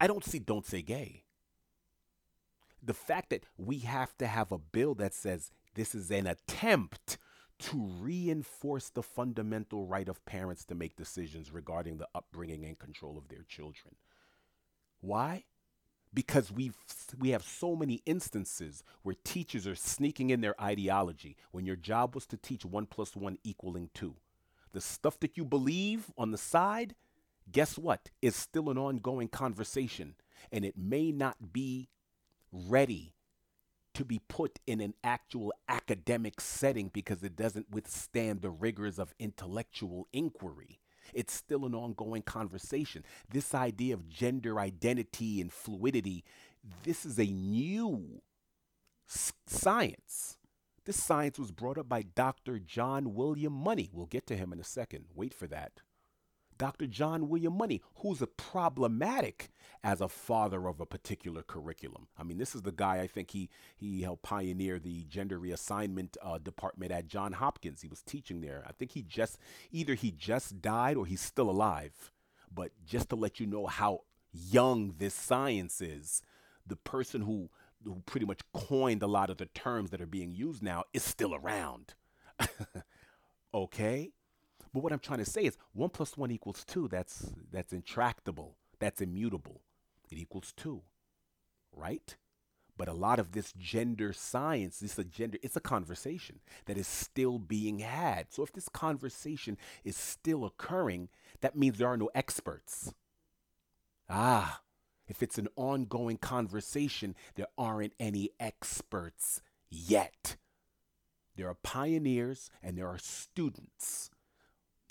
I don't see don't say gay. The fact that we have to have a bill that says this is an attempt to reinforce the fundamental right of parents to make decisions regarding the upbringing and control of their children. Why? Because we we have so many instances where teachers are sneaking in their ideology when your job was to teach 1 plus 1 equaling 2. The stuff that you believe on the side, guess what? Is still an ongoing conversation and it may not be ready to be put in an actual academic setting because it doesn't withstand the rigors of intellectual inquiry. It's still an ongoing conversation. This idea of gender identity and fluidity, this is a new s- science. This science was brought up by Dr. John William Money. We'll get to him in a second. Wait for that. Dr. John William Money, who's a problematic as a father of a particular curriculum. I mean, this is the guy I think he he helped pioneer the gender reassignment uh, department at John Hopkins. He was teaching there. I think he just either he just died or he's still alive. But just to let you know how young this science is, the person who who pretty much coined a lot of the terms that are being used now is still around. okay? But what I'm trying to say is one plus one equals two. That's that's intractable. That's immutable. It equals two, right? But a lot of this gender science, this a gender, it's a conversation that is still being had. So if this conversation is still occurring, that means there are no experts. Ah, if it's an ongoing conversation, there aren't any experts yet. There are pioneers and there are students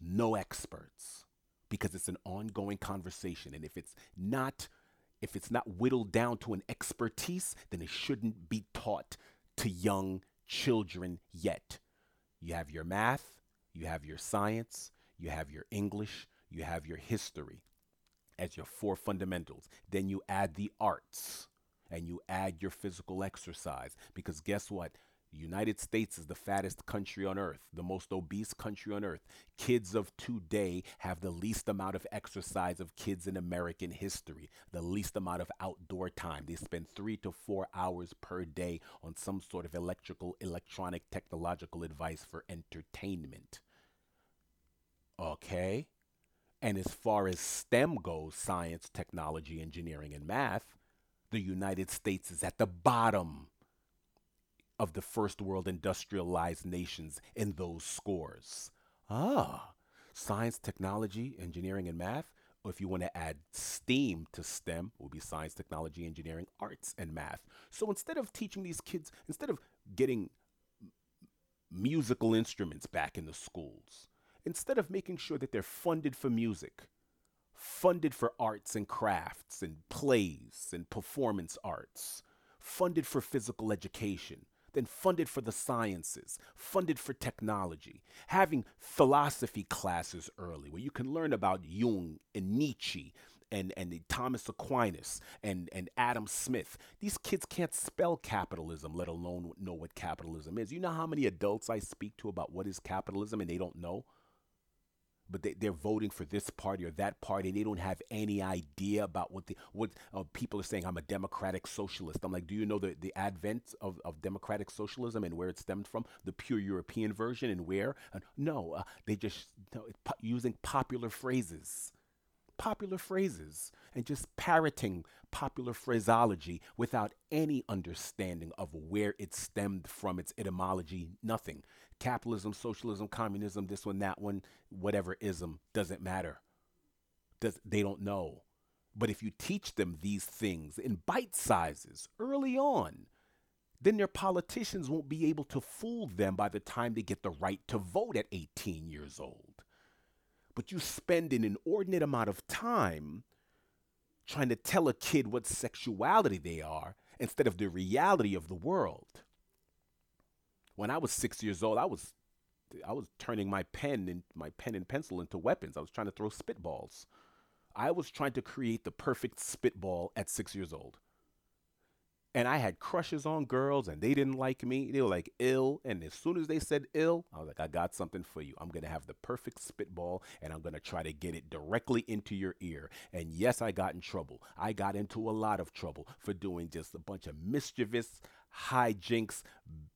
no experts because it's an ongoing conversation and if it's not if it's not whittled down to an expertise then it shouldn't be taught to young children yet you have your math you have your science you have your english you have your history as your four fundamentals then you add the arts and you add your physical exercise. Because guess what? United States is the fattest country on earth, the most obese country on earth. Kids of today have the least amount of exercise of kids in American history, the least amount of outdoor time. They spend three to four hours per day on some sort of electrical, electronic, technological advice for entertainment. Okay? And as far as STEM goes science, technology, engineering, and math the United States is at the bottom of the first world industrialized nations in those scores. Ah, science, technology, engineering, and math. Or if you want to add STEAM to STEM, it will be science, technology, engineering, arts, and math. So instead of teaching these kids, instead of getting musical instruments back in the schools, instead of making sure that they're funded for music, funded for arts and crafts and plays and performance arts, funded for physical education, then funded for the sciences, funded for technology, having philosophy classes early where you can learn about Jung and Nietzsche and, and Thomas Aquinas and, and Adam Smith. These kids can't spell capitalism, let alone know what capitalism is. You know how many adults I speak to about what is capitalism and they don't know? But they, they're voting for this party or that party and they don't have any idea about what the what uh, people are saying i'm a democratic socialist. I'm like do you know the, the advent of, of democratic socialism and where it stemmed from? The pure european version and where? Uh, no uh, they just using popular phrases popular phrases and just parroting popular phraseology without any understanding of where it stemmed from, its etymology, nothing. Capitalism, socialism, communism, this one, that one, whatever ism, doesn't matter. Does, they don't know. But if you teach them these things in bite sizes early on, then their politicians won't be able to fool them by the time they get the right to vote at 18 years old but you spend an inordinate amount of time trying to tell a kid what sexuality they are instead of the reality of the world. When I was six years old, I was I was turning my pen and my pen and pencil into weapons. I was trying to throw spitballs. I was trying to create the perfect spitball at six years old and I had crushes on girls and they didn't like me. They were like ill. And as soon as they said ill, I was like, I got something for you. I'm going to have the perfect spitball and I'm going to try to get it directly into your ear. And yes, I got in trouble. I got into a lot of trouble for doing just a bunch of mischievous, hijinks,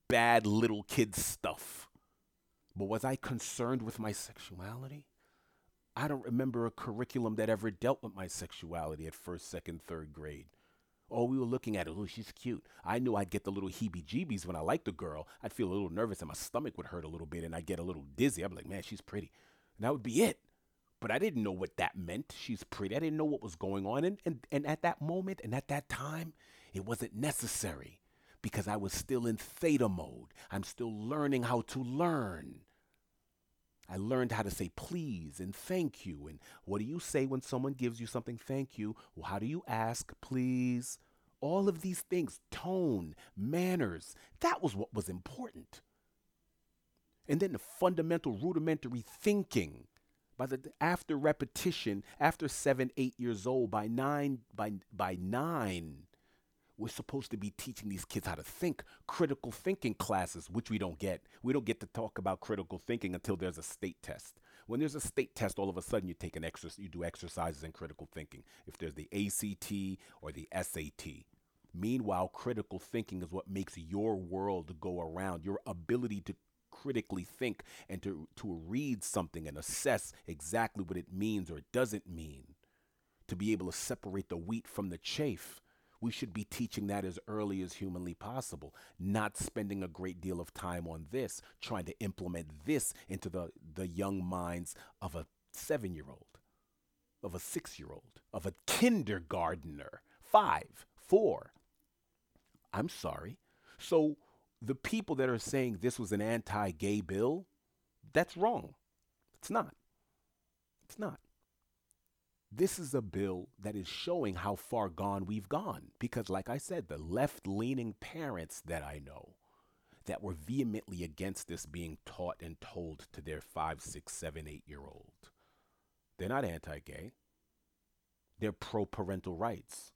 bad little kid stuff. But was I concerned with my sexuality? I don't remember a curriculum that ever dealt with my sexuality at first, second, third grade. Oh, we were looking at her. Oh, she's cute. I knew I'd get the little heebie jeebies when I liked the girl. I'd feel a little nervous and my stomach would hurt a little bit and I'd get a little dizzy. I'd be like, man, she's pretty. And that would be it. But I didn't know what that meant. She's pretty. I didn't know what was going on. And, and, and at that moment and at that time, it wasn't necessary because I was still in theta mode. I'm still learning how to learn. I learned how to say please and thank you. And what do you say when someone gives you something thank you? Well, how do you ask please? All of these things, tone, manners, that was what was important. And then the fundamental rudimentary thinking. By the after repetition, after seven, eight years old, by nine, by by nine, we're supposed to be teaching these kids how to think critical thinking classes which we don't get. We don't get to talk about critical thinking until there's a state test. When there's a state test all of a sudden you take an exercise you do exercises in critical thinking. If there's the ACT or the SAT meanwhile critical thinking is what makes your world go around. Your ability to critically think and to, to read something and assess exactly what it means or doesn't mean. To be able to separate the wheat from the chaff we should be teaching that as early as humanly possible, not spending a great deal of time on this, trying to implement this into the, the young minds of a seven year old, of a six year old, of a kindergartner, five, four. I'm sorry. So the people that are saying this was an anti gay bill, that's wrong. It's not. It's not. This is a bill that is showing how far gone we've gone. Because, like I said, the left leaning parents that I know that were vehemently against this being taught and told to their five, six, seven, eight year old, they're not anti gay. They're pro parental rights.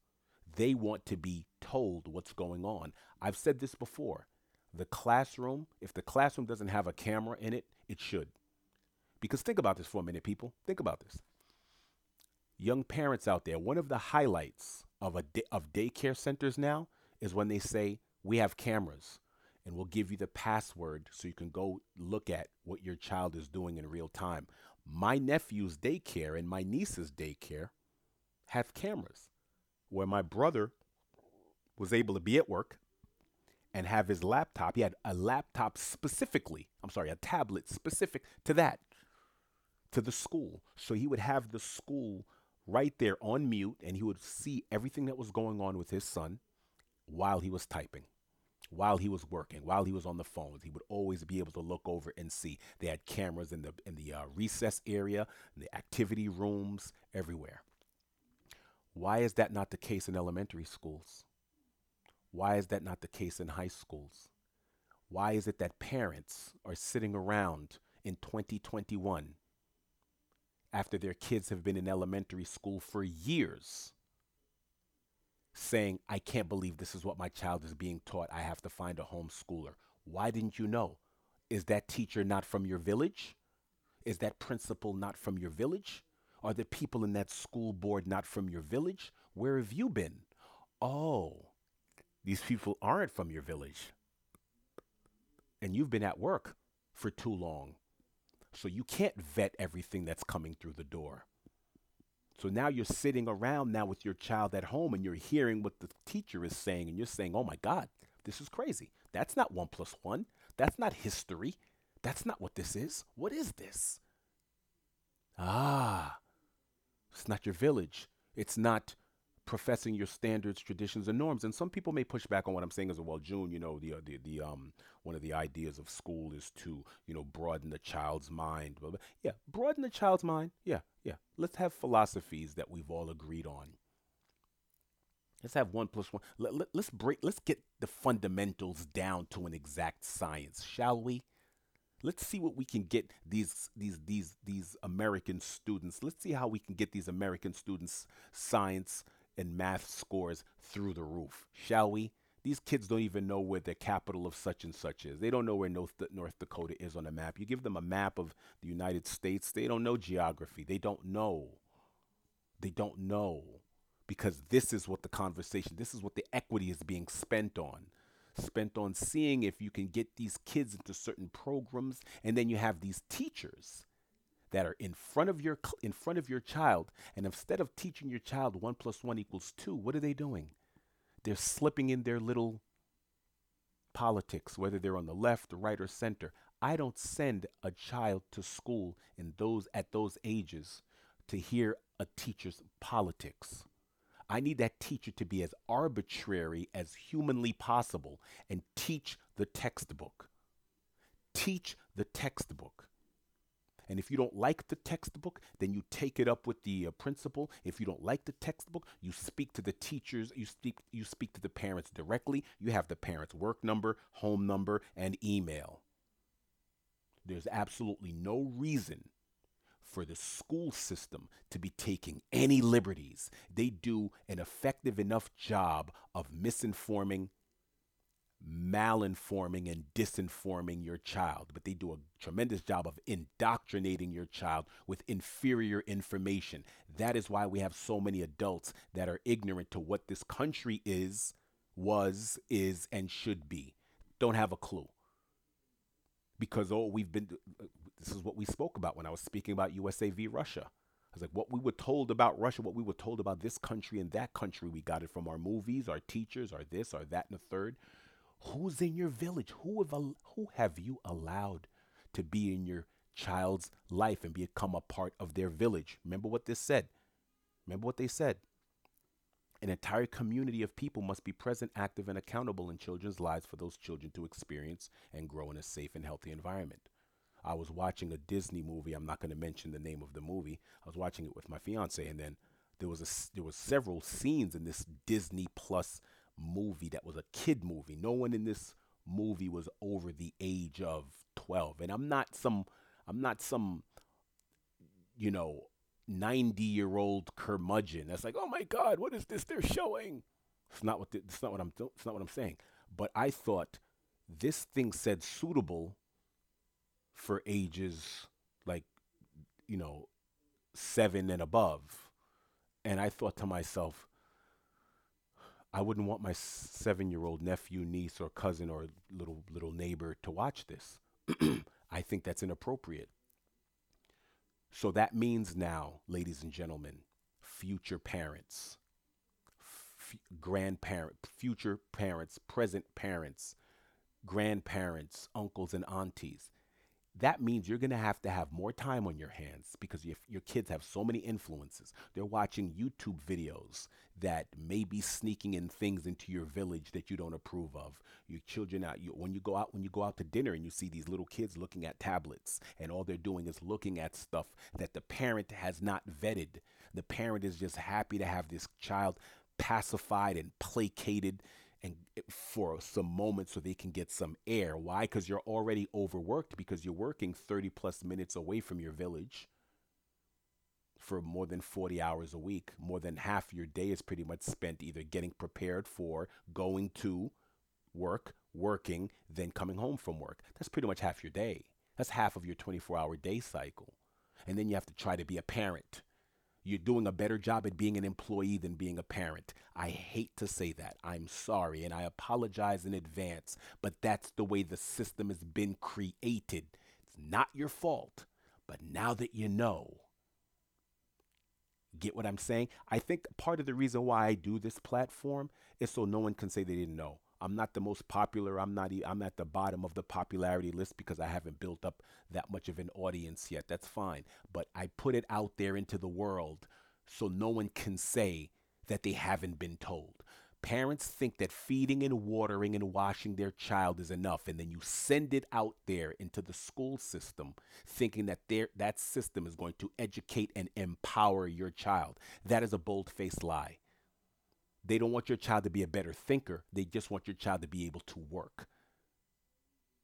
They want to be told what's going on. I've said this before. The classroom, if the classroom doesn't have a camera in it, it should. Because think about this for a minute, people. Think about this. Young parents out there, one of the highlights of a day, of daycare centers now is when they say we have cameras and we'll give you the password so you can go look at what your child is doing in real time. My nephew's daycare and my niece's daycare have cameras where my brother was able to be at work and have his laptop. He had a laptop specifically, I'm sorry, a tablet specific to that, to the school. So he would have the school right there on mute and he would see everything that was going on with his son while he was typing while he was working, while he was on the phones. He would always be able to look over and see. They had cameras in the in the uh, recess area, the activity rooms, everywhere. Why is that not the case in elementary schools? Why is that not the case in high schools? Why is it that parents are sitting around in 2021 after their kids have been in elementary school for years saying, I can't believe this is what my child is being taught. I have to find a homeschooler. Why didn't you know? Is that teacher not from your village? Is that principal not from your village? Are the people in that school board not from your village? Where have you been? Oh, these people aren't from your village. And you've been at work for too long. So you can't vet everything that's coming through the door. So now you're sitting around now with your child at home and you're hearing what the teacher is saying and you're saying, oh my God, this is crazy. That's not one plus one. That's not history. That's not what this is. What is this? Ah, it's not your village. It's not professing your standards, traditions, and norms. And some people may push back on what I'm saying as well. June, you know, the uh, the the um one of the ideas of school is to you know broaden the child's mind. Yeah, broaden the child's mind. Yeah, yeah. Let's have philosophies that we've all agreed on. Let's have one plus one. Let, let, let's break. Let's get the fundamentals down to an exact science, shall we? Let's see what we can get these these these these American students. Let's see how we can get these American students science and math scores through the roof, shall we? These kids don't even know where the capital of such and such is. They don't know where North, North Dakota is on a map. You give them a map of the United States, they don't know geography. They don't know. They don't know. Because this is what the conversation, this is what the equity is being spent on. Spent on seeing if you can get these kids into certain programs, and then you have these teachers that are in front of your in front of your child and instead of teaching your child 1 plus 1 equals 2 what are they doing they're slipping in their little politics whether they're on the left right or center i don't send a child to school in those at those ages to hear a teacher's politics I need that teacher to be as arbitrary as humanly possible and teach the textbook. Teach the textbook. And if you don't like the textbook, then you take it up with the uh, principal. If you don't like the textbook, you speak to the teachers, you speak you speak to the parents directly. You have the parents' work number, home number, and email. There's absolutely no reason for the school system to be taking any liberties. They do an effective enough job of misinforming malinforming and disinforming your child, but they do a tremendous job of indoctrinating your child with inferior information. That is why we have so many adults that are ignorant to what this country is, was, is, and should be. Don't have a clue. Because oh, we've been, this is what we spoke about when I was speaking about USA v. Russia. I was like, what we were told about Russia, what we were told about this country and that country, we got it from our movies, our teachers, our this, our that, and the third. Who's in your village? Who have, who have you allowed to be in your child's life and become a part of their village? Remember what this said. Remember what they said. An entire community of people must be present, active, and accountable in children's lives for those children to experience and grow in a safe and healthy environment. I was watching a Disney movie. I'm not going to mention the name of the movie. I was watching it with my fiance, and then there was a there was several scenes in this Disney Plus movie that was a kid movie. No one in this movie was over the age of 12. And I'm not some I'm not some you know 90 year old curmudgeon that's like, oh my God, what is this they're showing? It's not what the, it's not what I'm it's not what I'm saying. But I thought this thing said suitable for ages like you know 7 and above. And I thought to myself I wouldn't want my 7-year-old nephew, niece or cousin or little little neighbor to watch this. I think that's inappropriate. So that means now, ladies and gentlemen, future parents, f- grandparent, future parents, present parents, grandparents, uncles and aunties, that means you're going to have to have more time on your hands because your, your kids have so many influences. They're watching YouTube videos that may be sneaking in things into your village that you don't approve of. Your children out you, when you go out when you go out to dinner and you see these little kids looking at tablets and all they're doing is looking at stuff that the parent has not vetted. The parent is just happy to have this child pacified and placated and for some moments so they can get some air. Why? Because you're already overworked because you're working 30 plus minutes away from your village for more than 40 hours a week. More than half your day is pretty much spent either getting prepared for going to work, working, then coming home from work. That's pretty much half your day. That's half of your 24 hour day cycle. And then you have to try to be a parent you're doing a better job at being an employee than being a parent. I hate to say that. I'm sorry and I apologize in advance, but that's the way the system has been created. It's not your fault, but now that you know, get what I'm saying? I think part of the reason why I do this platform is so no one can say they didn't know. I'm not the most popular. I'm not. I'm at the bottom of the popularity list because I haven't built up that much of an audience yet. That's fine. But I put it out there into the world so no one can say that they haven't been told. Parents think that feeding and watering and washing their child is enough, and then you send it out there into the school system, thinking that that system is going to educate and empower your child. That is a bold-faced lie. They don't want your child to be a better thinker. They just want your child to be able to work.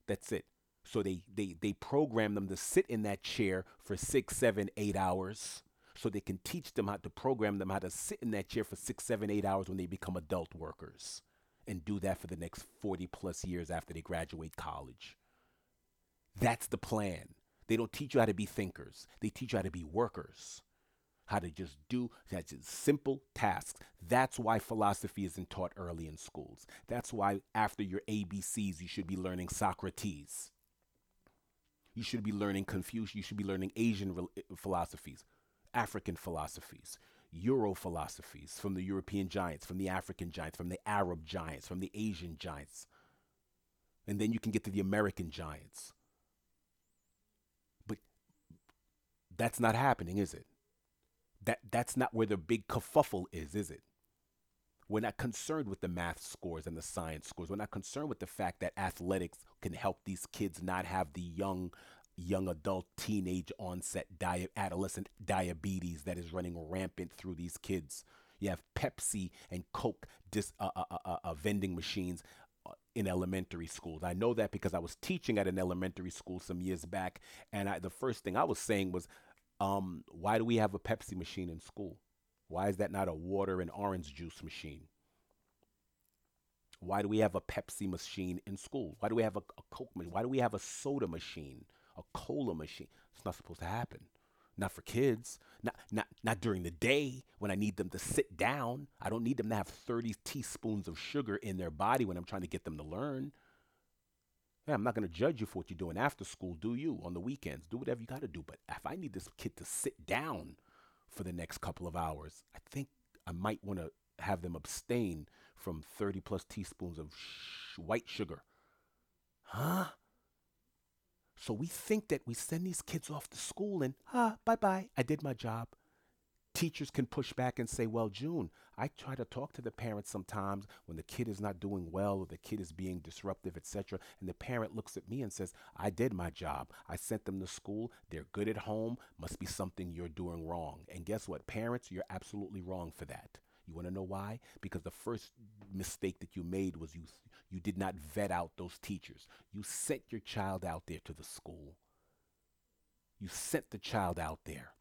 That's it. So they, they, they program them to sit in that chair for six, seven, eight hours so they can teach them how to program them how to sit in that chair for six, seven, eight hours when they become adult workers and do that for the next 40 plus years after they graduate college. That's the plan. They don't teach you how to be thinkers, they teach you how to be workers how to just do that's simple tasks. That's why philosophy isn't taught early in schools. That's why after your ABCs, you should be learning Socrates. You should be learning Confucius. You should be learning Asian re- eh, philosophies, African philosophies, Euro philosophies from the European giants, from the African giants, from the Arab giants, from the Asian giants. And then you can get to the American giants. But that's not happening, is it? That that's not where the big kerfuffle is, is it? We're not concerned with the math scores and the science scores. We're not concerned with the fact that athletics can help these kids not have the young, young adult, teenage onset, adolescent diabetes that is running rampant through these kids. You have Pepsi and Coke dis- uh, uh, uh, uh, uh vending machines uh, in elementary schools. I know that because I was teaching at an elementary school some years back, and I, the first thing I was saying was, um, why do we have a Pepsi machine in school? Why is that not a water and orange juice machine? Why do we have a Pepsi machine in school? Why do we have a, a Coke machine? Why do we have a soda machine, a cola machine? It's not supposed to happen. Not for kids. Not, not, not during the day when I need them to sit down. I don't need them to have 30 teaspoons of sugar in their body when I'm trying to get them to learn. Yeah, I'm not going to judge you for what you're doing after school. Do you on the weekends? Do whatever you got to do. But if I need this kid to sit down for the next couple of hours, I think I might want to have them abstain from 30 plus teaspoons of sh- white sugar. Huh? So we think that we send these kids off to school and, ah, bye bye, I did my job teachers can push back and say, well, June, I try to talk to the parents sometimes when the kid is not doing well or the kid is being disruptive, etc. And the parent looks at me and says, I did my job. I sent them to school. They're good at home. Must be something you're doing wrong. And guess what? Parents, you're absolutely wrong for that. You want to know why? Because the first mistake that you made was you you did not vet out those teachers. You sent your child out there to the school. You sent the child out there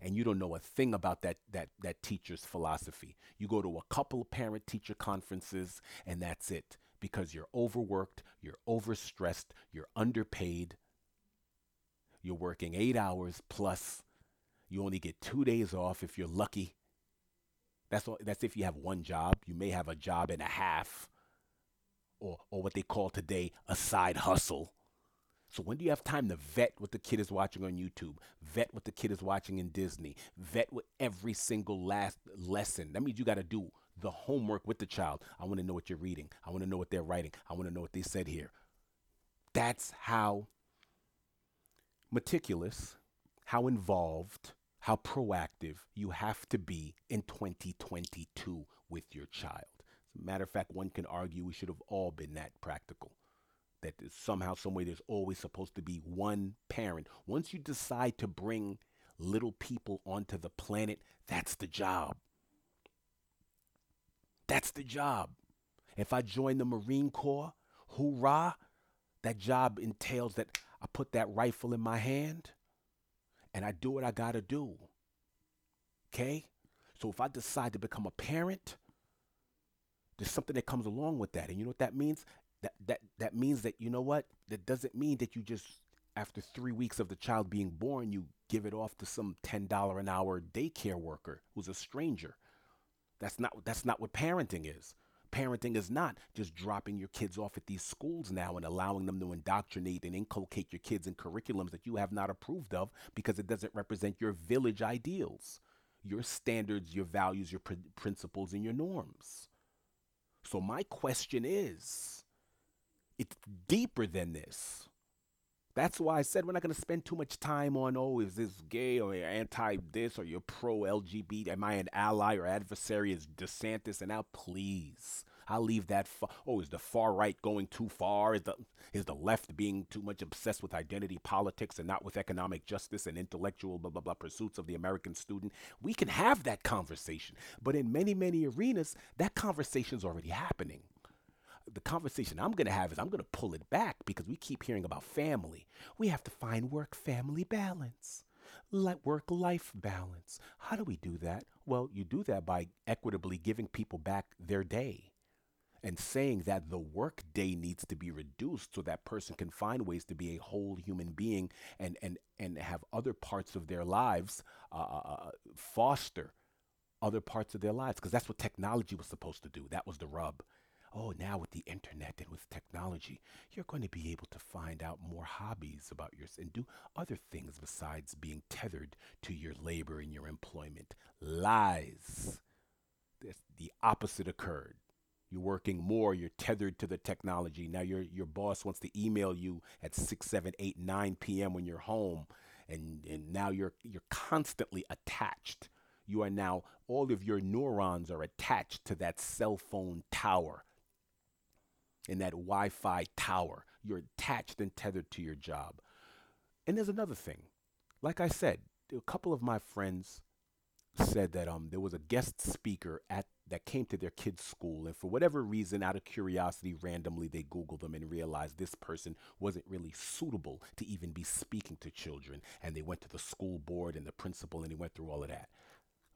and you don't know a thing about that that that teacher's philosophy. You go to a couple of parent teacher conferences and that's it because you're overworked, you're overstressed, you're underpaid. You're working 8 hours plus you only get 2 days off if you're lucky. That's all, that's if you have one job. You may have a job and a half or or what they call today a side hustle so when do you have time to vet what the kid is watching on YouTube, vet what the kid is watching in Disney, vet with every single last lesson? That means you got to do the homework with the child. I want to know what you're reading. I want to know what they're writing. I want to know what they said here. That's how meticulous, how involved, how proactive you have to be in 2022 with your child. As a matter of fact, one can argue we should have all been that practical that somehow, some way, there's always supposed to be one parent. Once you decide to bring little people onto the planet, that's the job. That's the job. If I join the Marine Corps, hoorah, that job entails that I put that rifle in my hand and I do what I got to do. Okay? So if I decide to become a parent, there's something that comes along with that. And you know what that means? That that that means that you know what? That doesn't mean that you just after three weeks of the child being born you give it off to some $10 an hour daycare worker who's a stranger. That's not that's not what parenting is. Parenting is not just dropping your kids off at these schools now and allowing them to indoctrinate and inculcate your kids in curriculums that you have not approved of because it doesn't represent your village ideals your standards your values your pr- principles and your norms. So my question is it's deeper than this. That's why I said we're not going to spend too much time on, oh, is this gay or anti this or you're pro LGBT? Am I an ally or adversary? Is DeSantis? And now, please, I'll leave that. Far. Oh, is the far right going too far? Is the is the left being too much obsessed with identity politics and not with economic justice and intellectual blah blah blah pursuits of the American student? We can have that conversation, but in many many arenas, that conversation's already happening the conversation I'm going to have is I'm going to pull it back because we keep hearing about family. We have to find work family balance, like work life balance. How do we do that? Well, you do that by equitably giving people back their day and saying that the work day needs to be reduced so that person can find ways to be a whole human being and and and have other parts of their lives uh, uh, uh foster other parts of their lives because that's what technology was supposed to do that was the rub oh, now with the internet and with technology, you're going to be able to find out more hobbies about yours and do other things besides being tethered to your labor and your employment. Lies. the opposite occurred. You're working more, you're tethered to the technology. Now your your boss wants to email you at 6, 7, 8, 9 p.m. when you're home. And, and now you're you're constantly attached. You are now all of your neurons are attached to that cell phone tower in that Wi Fi tower. You're attached and tethered to your job. And there's another thing. Like I said, a couple of my friends said that um there was a guest speaker at that came to their kids' school and for whatever reason out of curiosity randomly they googled them and realized this person wasn't really suitable to even be speaking to children and they went to the school board and the principal and he went through all of that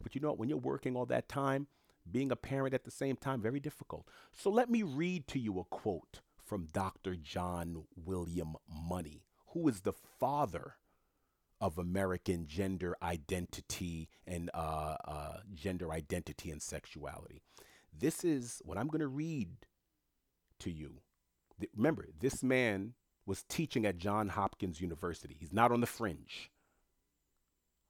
but you know what when you're working all that time being a parent at the same time, very difficult. So let me read to you a quote from Dr. John William Money, who is the father of American gender identity and uh, uh, gender identity and sexuality. This is what I'm going to read to you. Remember, this man was teaching at Johns Hopkins University. He's not on the fringe.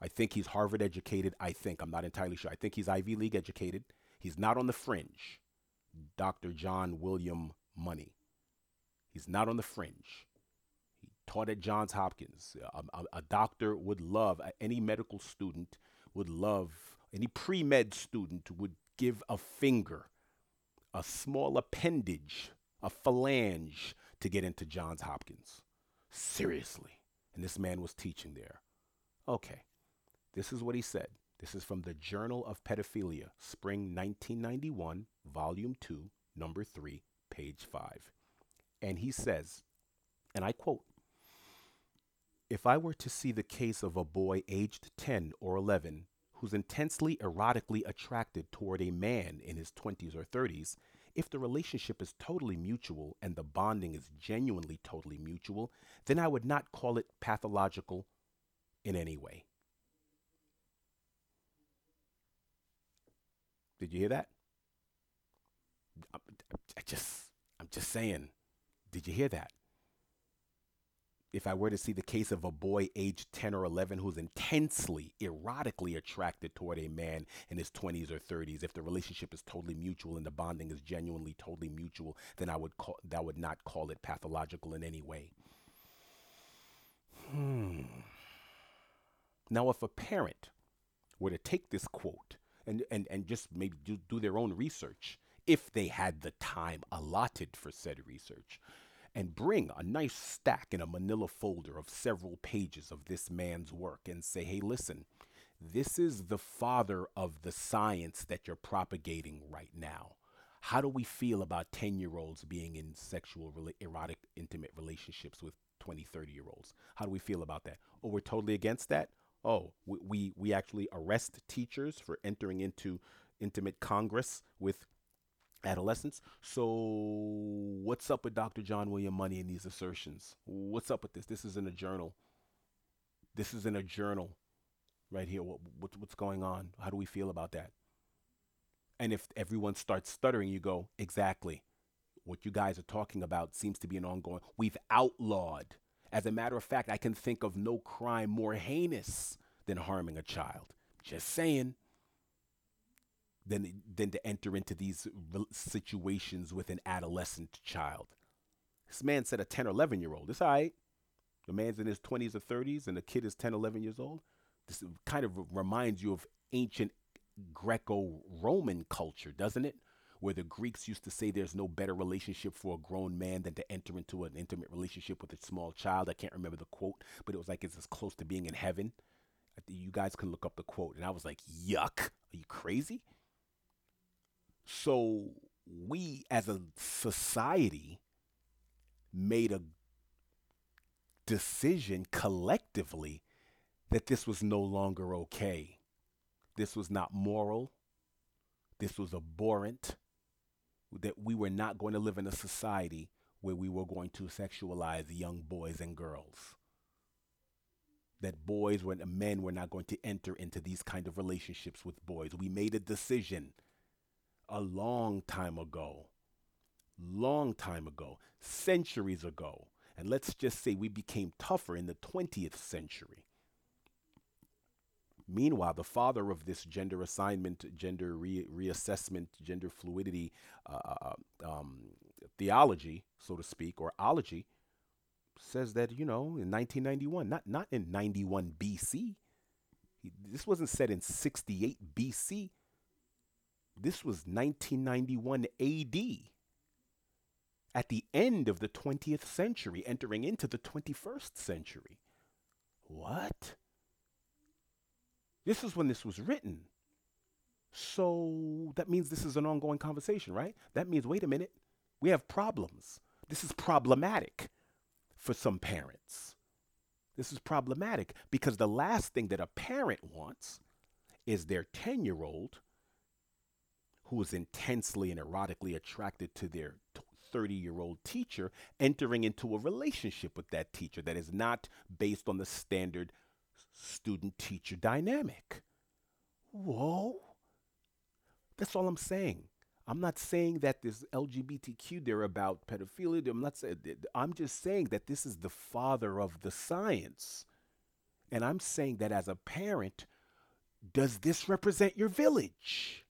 I think he's Harvard educated. I think. I'm not entirely sure. I think he's Ivy League educated. He's not on the fringe. Dr. John William Money. He's not on the fringe. He taught at Johns Hopkins. A, a, a doctor would love, any medical student would love, any pre med student would give a finger, a small appendage, a phalange to get into Johns Hopkins. Seriously. And this man was teaching there. Okay. This is what he said. This is from the Journal of Pedophilia, spring 1991, volume 2, number 3, page 5. And he says, and I quote, If I were to see the case of a boy aged 10 or 11 who's intensely erotically attracted toward a man in his 20s or 30s, if the relationship is totally mutual and the bonding is genuinely totally mutual, then I would not call it pathological in any way. Did you hear that? I just, I'm just saying, did you hear that? if I were to see the case of a boy aged 10 or 11 who's intensely, erotically attracted toward a man in his 20s or 30s, if the relationship is totally mutual and the bonding is genuinely totally mutual, then I would call that would not call it pathological in any way. Hmm. Now, if a parent were to take this quote and, and, and just maybe do, do their own research, if they had the time allotted for said research, and bring a nice stack in a manila folder of several pages of this man's work and say, hey, listen, this is the father of the science that you're propagating right now. How do we feel about 10 year olds being in sexual, erotic, intimate relationships with 20, 30 year olds? How do we feel about that? Oh, we're totally against that? Oh, we, we, we actually arrest teachers for entering into intimate congress with adolescents. So, what's up with Dr. John William Money and these assertions? What's up with this? This is in a journal. This is in a journal right here. What, what, what's going on? How do we feel about that? And if everyone starts stuttering, you go, exactly. What you guys are talking about seems to be an ongoing. We've outlawed. As a matter of fact, I can think of no crime more heinous than harming a child. Just saying than than to enter into these situations with an adolescent child. This man said a 10 or 11 year old. It's all right. The man's in his 20s or 30s and the kid is 10, 11 years old. This kind of reminds you of ancient Greco Roman culture, doesn't it? Where the Greeks used to say there's no better relationship for a grown man than to enter into an intimate relationship with a small child. I can't remember the quote, but it was like it's as close to being in heaven. You guys can look up the quote. And I was like, yuck. Are you crazy? So we as a society made a decision collectively that this was no longer okay. This was not moral. This was abhorrent. That we were not going to live in a society where we were going to sexualize young boys and girls. That boys were men were not going to enter into these kind of relationships with boys. We made a decision a long time ago. Long time ago, centuries ago. And let's just say we became tougher in the 20th century. Meanwhile, the father of this gender assignment, gender re- reassessment, gender fluidity uh, uh, um, theology, so to speak, or ology, says that, you know, in 1991, not, not in 91 BC, this wasn't said in 68 BC. This was 1991 AD. At the end of the 20th century, entering into the 21st century. What? This is when this was written. So that means this is an ongoing conversation, right? That means, wait a minute, we have problems. This is problematic for some parents. This is problematic because the last thing that a parent wants is their 10 year old who is intensely and erotically attracted to their 30 year old teacher entering into a relationship with that teacher that is not based on the standard student teacher dynamic. Whoa. That's all I'm saying. I'm not saying that this LGBTQ they're about pedophilia. I'm not saying I'm just saying that this is the father of the science. And I'm saying that as a parent, does this represent your village?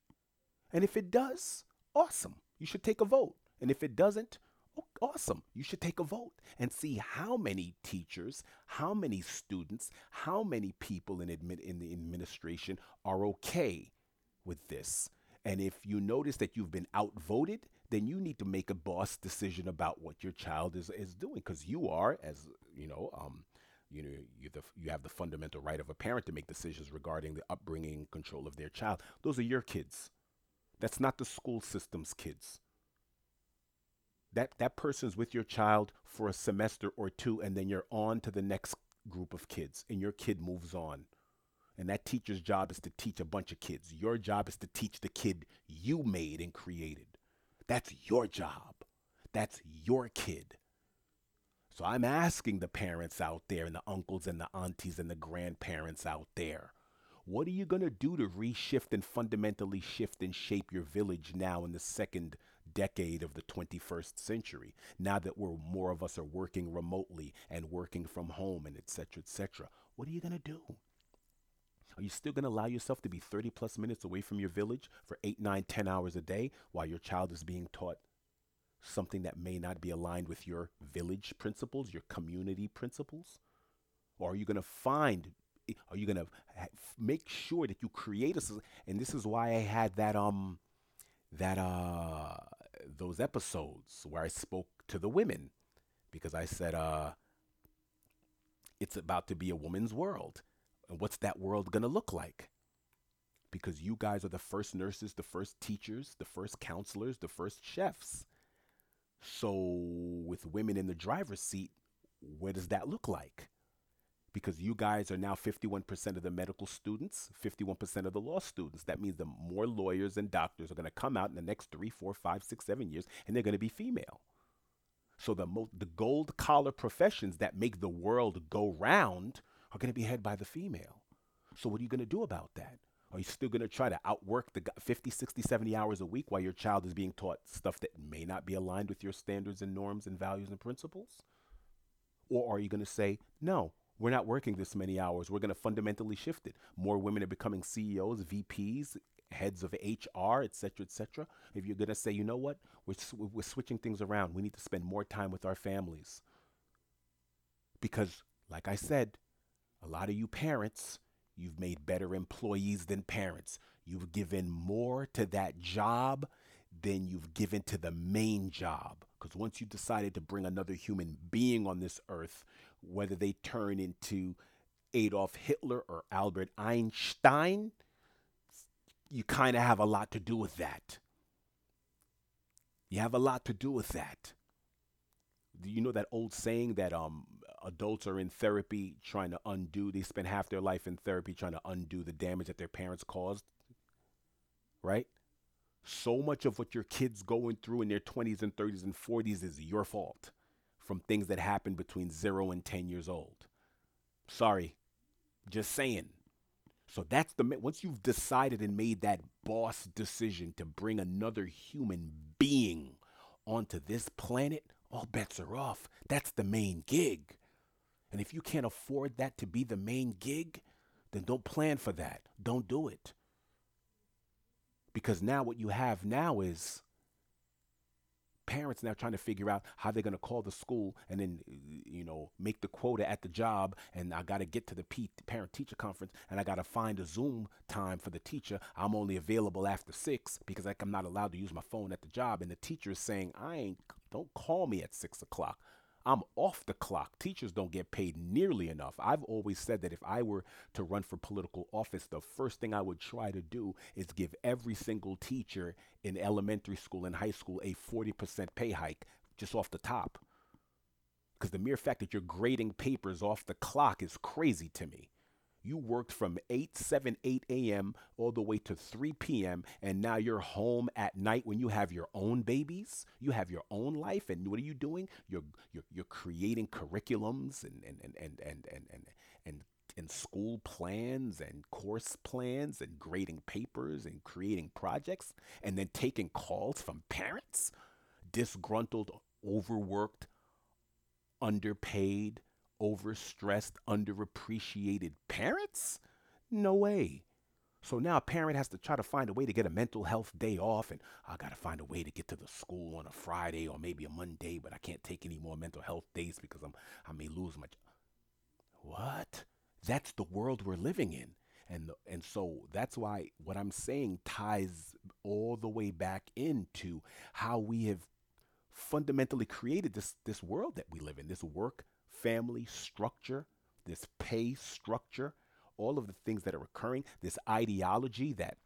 And if it does, awesome. You should take a vote. And if it doesn't, awesome. You should take a vote and see how many teachers, how many students, how many people in, admit, in the administration are okay with this. And if you notice that you've been outvoted, then you need to make a boss decision about what your child is, is doing because you are, as you know, um, you know, you, the, you have the fundamental right of a parent to make decisions regarding the upbringing control of their child. Those are your kids. That's not the school system's kids. That that person's with your child for a semester or two and then you're on to the next group of kids and your kid moves on. And that teacher's job is to teach a bunch of kids. Your job is to teach the kid you made and created. That's your job. That's your kid. So I'm asking the parents out there and the uncles and the aunties and the grandparents out there what are you going to do to reshift and fundamentally shift and shape your village now in the second decade of the 21st century? Now that we're more of us are working remotely and working from home and etc. etc. What are you going to do? Are you still going to allow yourself to be 30 plus minutes away from your village for 8, 9, 10 hours a day while your child is being taught something that may not be aligned with your village principles, your community principles? Or are you going to find are you gonna make sure that you create a and this is why I had that um that uh those episodes where I spoke to the women because I said uh it's about to be a woman's world. And what's that world gonna look like? Because you guys are the first nurses the first teachers the first counselors the first chefs. So with women in the driver's seat what does that look like because you guys are now 51% of the medical students, 51% of the law students. That means the more lawyers and doctors are going to come out in the next three, four, five, six, seven years, and they're going to be female. So the mo- the gold collar professions that make the world go round are going to be head by the female. So what are you going to do about that? Are you still going to try to outwork the 50, 60, 70 hours a week while your child is being taught stuff that may not be aligned with your standards and norms and values and principles? Or are you going to say, no, we're not working this many hours. We're going to fundamentally shift it. More women are becoming CEOs, VPs, heads of HR, et cetera, et cetera. If you're going to say, you know what, we're, we're switching things around. We need to spend more time with our families. Because, like I said, a lot of you parents, you've made better employees than parents. You've given more to that job than you've given to the main job. Because once you decided to bring another human being on this earth, whether they turn into Adolf Hitler or Albert Einstein, you kind of have a lot to do with that. You have a lot to do with that. Do you know that old saying that um, adults are in therapy trying to undo, they spend half their life in therapy trying to undo the damage that their parents caused? Right? So much of what your kids going through in their 20s and 30s and 40s is your fault from things that happened between 0 and 10 years old. Sorry, just saying. So that's the once you've decided and made that boss decision to bring another human being onto this planet, all bets are off. That's the main gig. And if you can't afford that to be the main gig, then don't plan for that. Don't do it. Because now what you have now is parents now trying to figure out how they're going to call the school and then you know make the quota at the job and i got to get to the parent teacher conference and i got to find a zoom time for the teacher. I'm only available after six because like i'm not allowed to use my phone at the job. And the teacher is saying i ain't don't call me at six o'clock I'm off the clock. Teachers don't get paid nearly enough. I've always said that if I were to run for political office, the first thing I would try to do is give every single teacher in elementary school and high school a 40% pay hike just off the top. Because the mere fact that you're grading papers off the clock is crazy to me. You worked from 8, 7, 8 a.m. all the way to 3 p.m. And now you're home at night when you have your own babies. You have your own life. And what are you doing? You're, you're, you're creating curriculums and, and, and, and, and, and, and, and and school plans and course plans and grading papers and creating projects and then taking calls from parents, disgruntled, overworked, underpaid, overstressed, underappreciated parents? No way. So now a parent has to try to find a way to get a mental health day off, and I got to find a way to get to the school on a Friday or maybe a Monday, but I can't take any more mental health days because I'm I may lose my. What? That's the world we're living in, and and so that's why what I'm saying ties all the way back into how we have fundamentally created this this world that we live in, this work family structure, this pay structure, all of the things that are occurring, this ideology that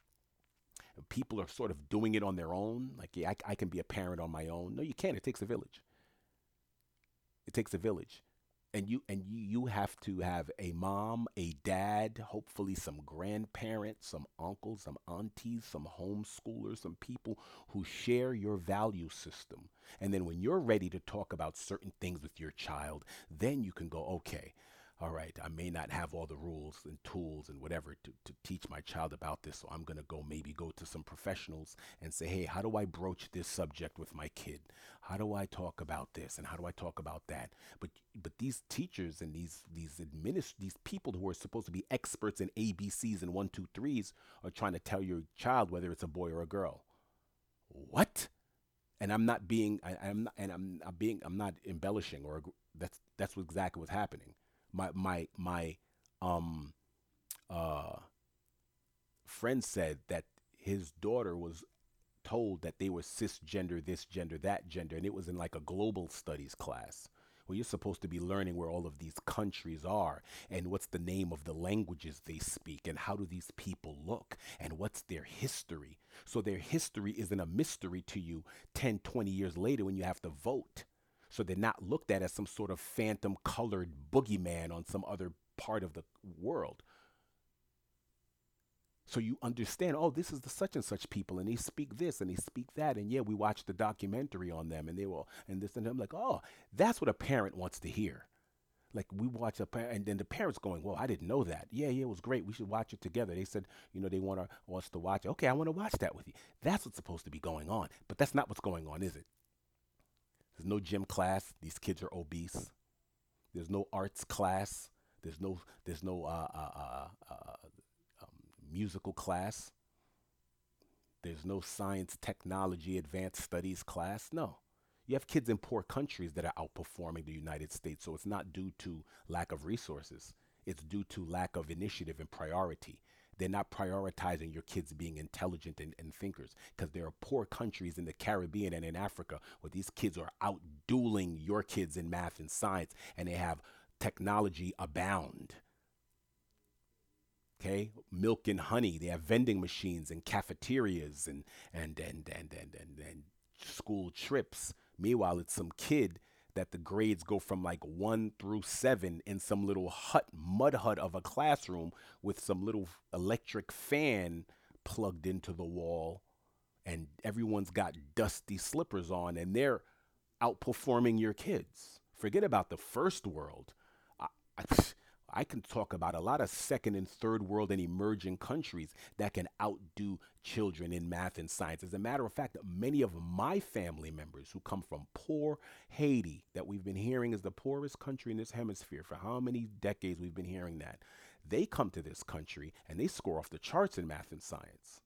people are sort of doing it on their own. Like, yeah, I, I can be a parent on my own. No, you can't. It takes a village. It takes a village. And you and you, you have to have a mom, a dad, hopefully some grandparents, some uncles, some aunties, some homeschoolers, some people who share your value system. And then when you're ready to talk about certain things with your child, then you can go, okay, all right, I may not have all the rules and tools and whatever to, to teach my child about this. So I'm going to go maybe go to some professionals and say, hey, how do I broach this subject with my kid? How do I talk about this and how do I talk about that? But but these teachers and these these administ- these people who are supposed to be experts in ABCs and one, two, threes are trying to tell your child whether it's a boy or a girl. What? And I'm not being I, am not, and I'm not being I'm not embellishing or that's that's exactly what's happening my my my um uh friend said that his daughter was told that they were cisgender, this gender, that gender, and it was in like a global studies class where you're supposed to be learning where all of these countries are and what's the name of the languages they speak and how do these people look and what's their history. So their history isn't a mystery to you 10, 20 years later when you have to vote. So they're not looked at as some sort of phantom colored boogeyman on some other part of the world. So you understand, oh, this is the such and such people, and they speak this and they speak that, and yeah, we watched the documentary on them, and they will, and this and I'm like, oh, that's what a parent wants to hear. Like we watch a parent, and then the parents going, well, I didn't know that. Yeah, yeah, it was great. We should watch it together. They said, you know, they want us to watch it. Okay, I want to watch that with you. That's what's supposed to be going on, but that's not what's going on, is it? There's no gym class. These kids are obese. There's no arts class. There's no there's no uh, uh, uh, uh, um, musical class. There's no science, technology, advanced studies class. No. You have kids in poor countries that are outperforming the United States. So it's not due to lack of resources. It's due to lack of initiative and priority. They're not prioritizing your kids being intelligent and, and thinkers because there are poor countries in the Caribbean and in Africa where these kids are out dueling your kids in math and science and they have technology abound. Okay, milk and honey. They have vending machines and cafeterias and and and and and and, and school trips. Meanwhile, it's some kid that the grades go from like one through seven in some little hut, mud hut of a classroom with some little electric fan plugged into the wall. And everyone's got dusty slippers on and they're outperforming your kids. Forget about the first world. I, I, I can talk about a lot of second and third world and emerging countries that can outdo children in math and science. As a matter of fact, many of my family members who come from poor Haiti, that we've been hearing is the poorest country in this hemisphere for how many decades we've been hearing that, they come to this country and they score off the charts in math and science.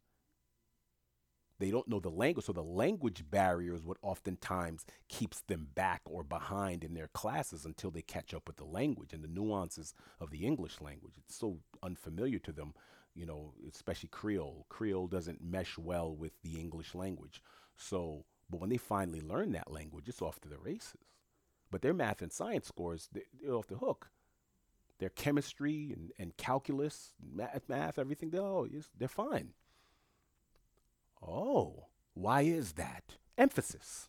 They don't know the language, so the language barrier is what oftentimes keeps them back or behind in their classes until they catch up with the language and the nuances of the English language. It's so unfamiliar to them, you know, especially Creole. Creole doesn't mesh well with the English language. So, but when they finally learn that language, it's off to the races. But their math and science scores, they're off the hook. Their chemistry and, and calculus, math, math, everything, they're, oh, they're fine. Oh, why is that? Emphasis.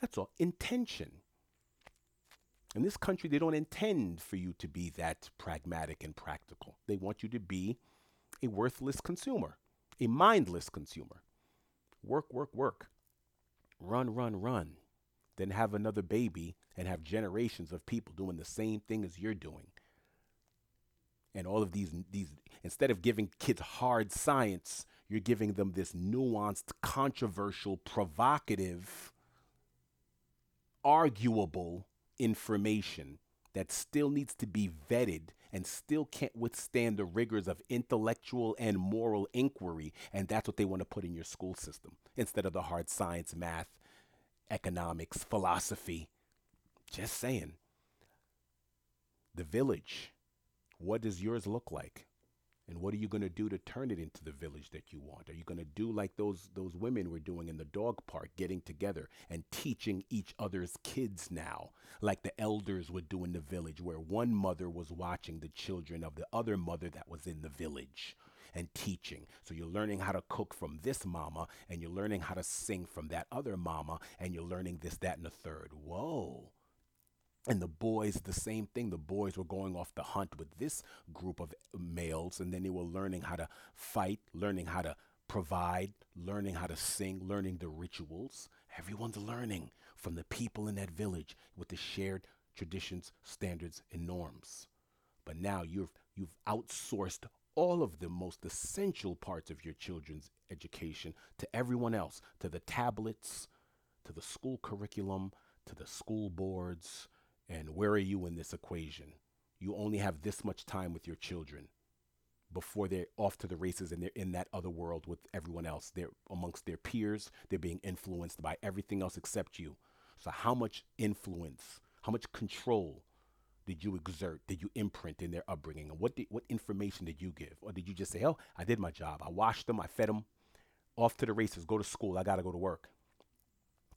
That's all. Intention. In this country, they don't intend for you to be that pragmatic and practical. They want you to be a worthless consumer, a mindless consumer. Work, work, work. Run, run, run. Then have another baby and have generations of people doing the same thing as you're doing. And all of these, these instead of giving kids hard science, you're giving them this nuanced, controversial, provocative, arguable information that still needs to be vetted and still can't withstand the rigors of intellectual and moral inquiry. And that's what they want to put in your school system instead of the hard science, math, economics, philosophy. Just saying. The village. What does yours look like? And what are you going to do to turn it into the village that you want? Are you going to do like those those women were doing in the dog park, getting together and teaching each other's kids now, like the elders would do in the village, where one mother was watching the children of the other mother that was in the village and teaching. So you're learning how to cook from this mama, and you're learning how to sing from that other mama, and you're learning this, that, and the third. Whoa. And the boys, the same thing. The boys were going off the hunt with this group of males, and then they were learning how to fight, learning how to provide, learning how to sing, learning the rituals. Everyone's learning from the people in that village with the shared traditions, standards, and norms. But now you've you've outsourced all of the most essential parts of your children's education to everyone else, to the tablets, to the school curriculum, to the school boards, and where are you in this equation? You only have this much time with your children before they're off to the races and they're in that other world with everyone else. They're amongst their peers, they're being influenced by everything else except you. So, how much influence, how much control did you exert, did you imprint in their upbringing? And what, did, what information did you give? Or did you just say, oh, I did my job, I washed them, I fed them, off to the races, go to school, I got to go to work?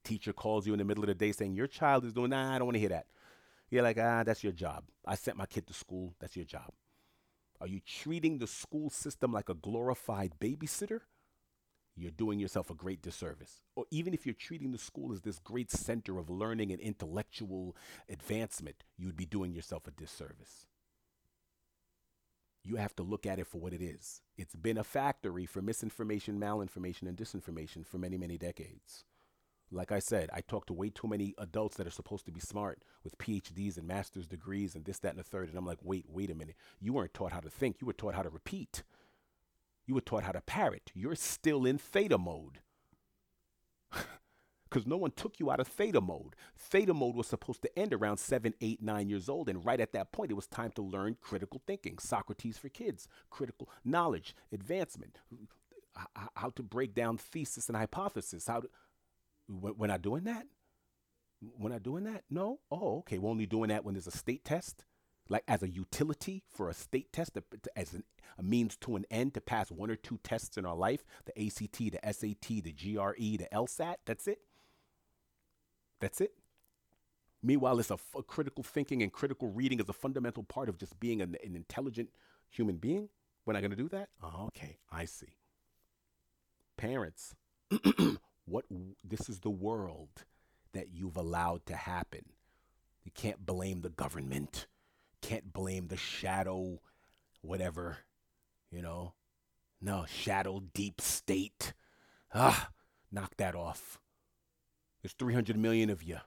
Teacher calls you in the middle of the day saying, Your child is doing, nah, I don't want to hear that. You're like, ah, that's your job. I sent my kid to school, that's your job. Are you treating the school system like a glorified babysitter? You're doing yourself a great disservice. Or even if you're treating the school as this great center of learning and intellectual advancement, you would be doing yourself a disservice. You have to look at it for what it is. It's been a factory for misinformation, malinformation, and disinformation for many, many decades. Like I said, I talk to way too many adults that are supposed to be smart with PhDs and master's degrees and this, that, and the third. And I'm like, wait, wait a minute. You weren't taught how to think. You were taught how to repeat. You were taught how to parrot. You're still in theta mode. Because no one took you out of theta mode. Theta mode was supposed to end around seven, eight, nine years old. And right at that point, it was time to learn critical thinking, Socrates for kids, critical knowledge, advancement, how to break down thesis and hypothesis, how to we're not doing that? We're not doing that? No? Oh, okay. We're only doing that when there's a state test? Like as a utility for a state test, as a means to an end to pass one or two tests in our life the ACT, the SAT, the GRE, the LSAT. That's it. That's it. Meanwhile, it's a critical thinking and critical reading is a fundamental part of just being an, an intelligent human being. We're not going to do that? Oh, okay, I see. Parents, what this is the world that you've allowed to happen. You can't blame the government, can't blame the shadow, whatever, you know. No, shadow deep state. Ah, knock that off. There's 300 million of you.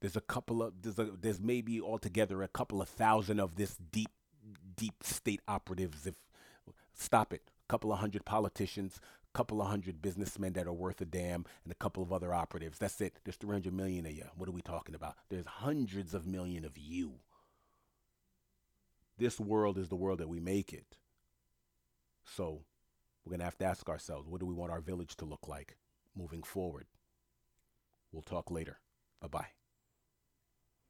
There's a couple of there's a, there's maybe altogether a couple of thousand of this deep deep state operatives if stop it. A couple of hundred politicians, couple of hundred businessmen that are worth a damn and a couple of other operatives. That's it. There's 300 million of you. What are we talking about? There's hundreds of million of you. This world is the world that we make it. So we're going to have to ask ourselves what do we want our village to look like moving forward? We'll talk later. Bye bye.